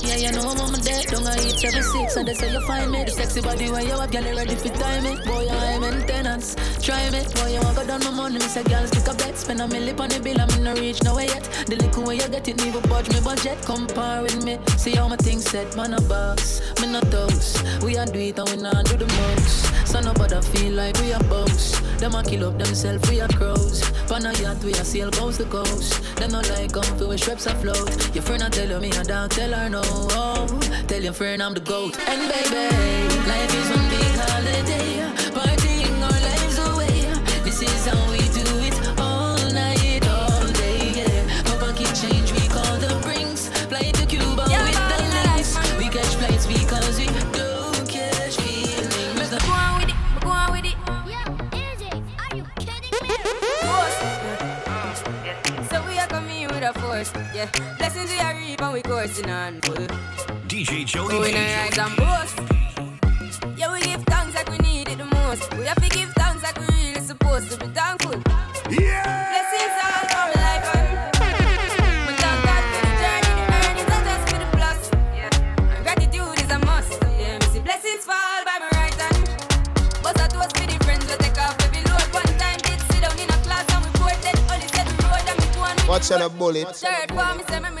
yeah, you know I'm on my dead. Don't I eat seven six, and they say you find me. The sexy body where you have, girl, you ready for time it. Boy, I'm maintenance. Try me, boy, you want go down my money. Me say, girl, stick a bet, spend a million on the bill. I'm in no reach nowhere yet. The little way you get it, will budge me budget. Compare with me, see how my things set, man a boss. Me not those. We are do it and we not do the most. So nobody feel like we are boss. Them a kill up themselves, we are crows. Pan a yacht, we a sail coast to coast. Them not like come feel with strips afloat. Your friend a tell you me a dog, tell her no. Oh, tell your friend I'm the goat. And baby, life is one big holiday. Partying our lives away. This is how we a yeah. Blessings we are reap and we coursing on full. DJ Joey we rise and boast. Yeah, we give thanks like we need it the most. We have to Watch on a bullet. Third me say me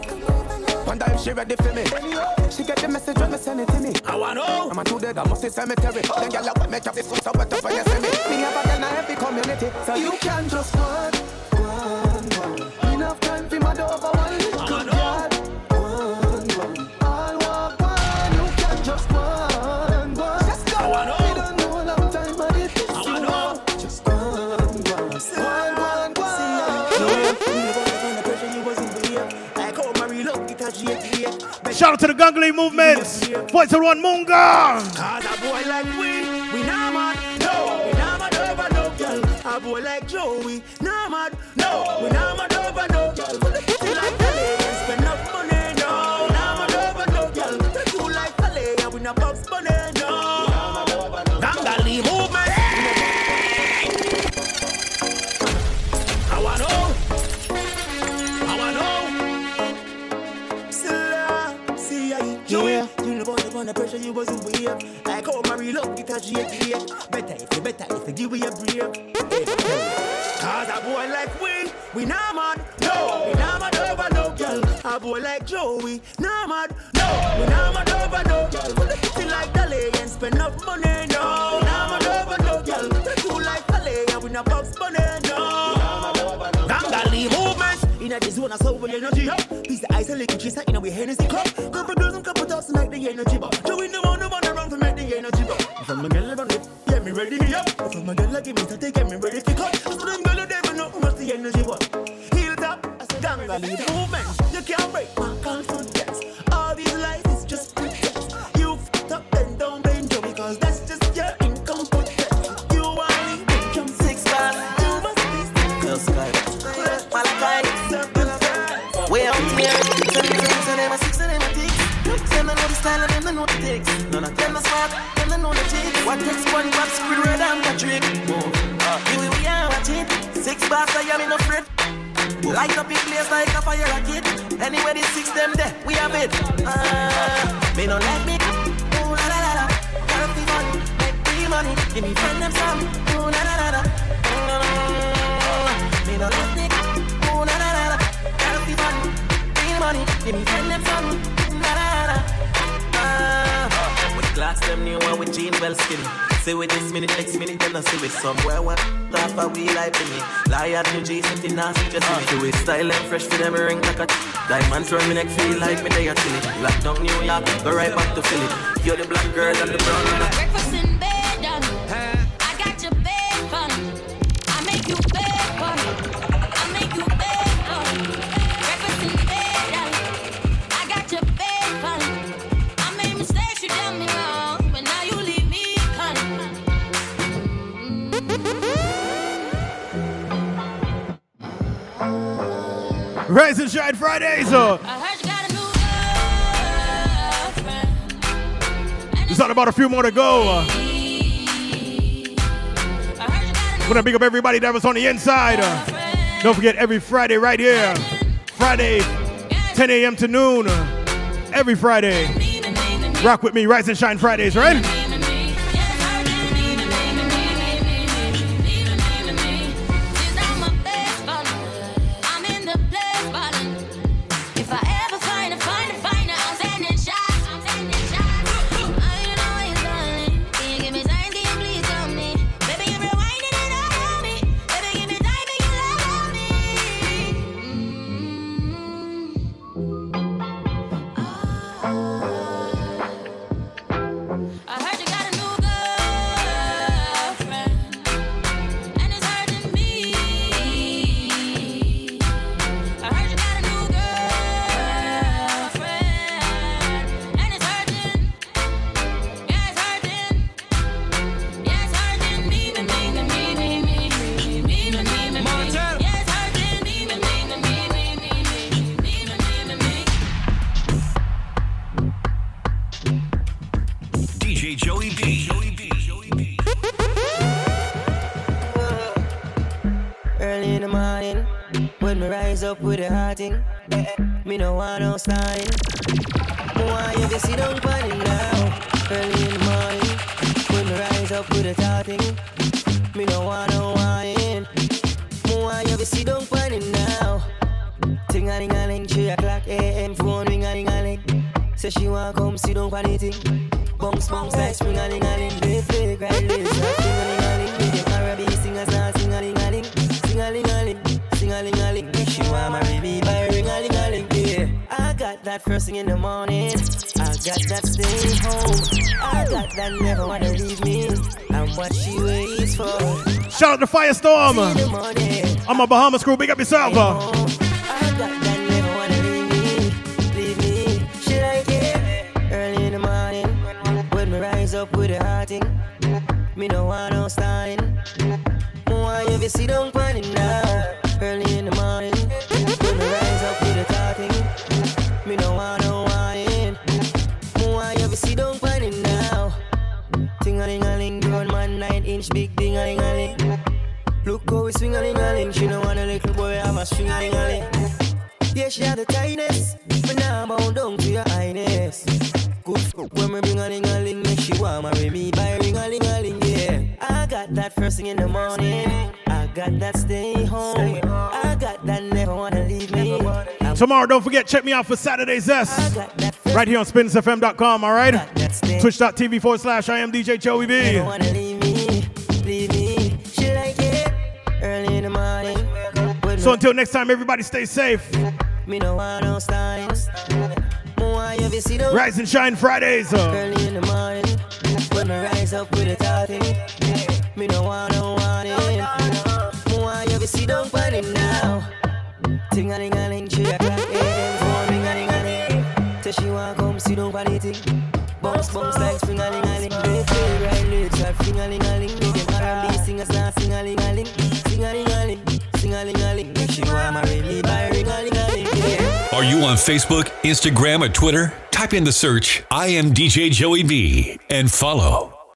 she ready for me. She get the message when me send it to me. I want know. I'm a two dead, I must say cemetery. Then girl, I make up this so so wet up when you see me. Me have a girl in every community, so you can just work, work, work. Enough time for my dog to the Gangalee movements. Voice of one Munga. A boy like Joey, mad, no. We mad As she Better if you better if you give me a break. Eh, eh. Cause a boy like we, we not mad, no. We not mad over no girl. A boy like Joey, not mad, no. We not mad over no girl. Put the kitty like Dolly and spend enough money, no. We not mad over no girl. You like Dolly and we not box money, no. Gangalee movements in a zone, so with energy up. Piece the ice and liquid chaser in a way Hennessy cup. Couple girls and couple tops to make the energy bump. You can't break my confidence. All these lies is just pretense. You fucked up, then don't blame Joe because that's just your incompetence. You me to jump six bars. You must be Lil Sky. And six and them. Them know the style and them know the. None of them are them know the. What takes Red and uh, are watching. Six bars, I am in a fret. Light up in place like a fire rocket. Anywhere the six them there, we have it. Uh, me no like me. Ooh la la la la. Gotta be money, make me money. Give me friend them some. Ooh la la la la. Mm, Me no like me. Ooh la la la la. Gotta be money, be money. Give me friend them some. La la la la. Uh, with glass them new one with jeans well skinny. Say with this minute, next minute, then I see with somewhere one off a wheel like me. At new G, something nasty just me. Do it style and fresh for them ring like a diamonds round me neck feel like me they are chilly. Lock down New York, go right back to Philly. You're the black girl and the brown Rise and Shine Fridays. Uh, I heard you got a new girlfriend. it's not about a few more to go. Uh, gonna big up everybody that was on the inside. Uh, don't forget every Friday right here. Friday, 10 a.m. to noon. Uh, every Friday. Rock with me, Rise and Shine Fridays, right? the firestorm. I'm a Bahamas crew. Big up yourself. Tomorrow, don't forget, check me out for Saturday Zest. Right here on spinsfm.com, all right? Twitch.tv forward slash I am DJ Joey B. So until next time, everybody stay safe. Rise and Shine Fridays. Uh. Bounce, bounce like spring-a-ling-a-ling. They right fling-a-ling-a-ling. Sing-a-ling-a-ling. Sing-a-ling-a-ling, sing-a-ling-a-ling. She ring-a-ling-a-ling. Are you on Facebook, Instagram, or Twitter? Type in the search, I am DJ Joey B, and follow.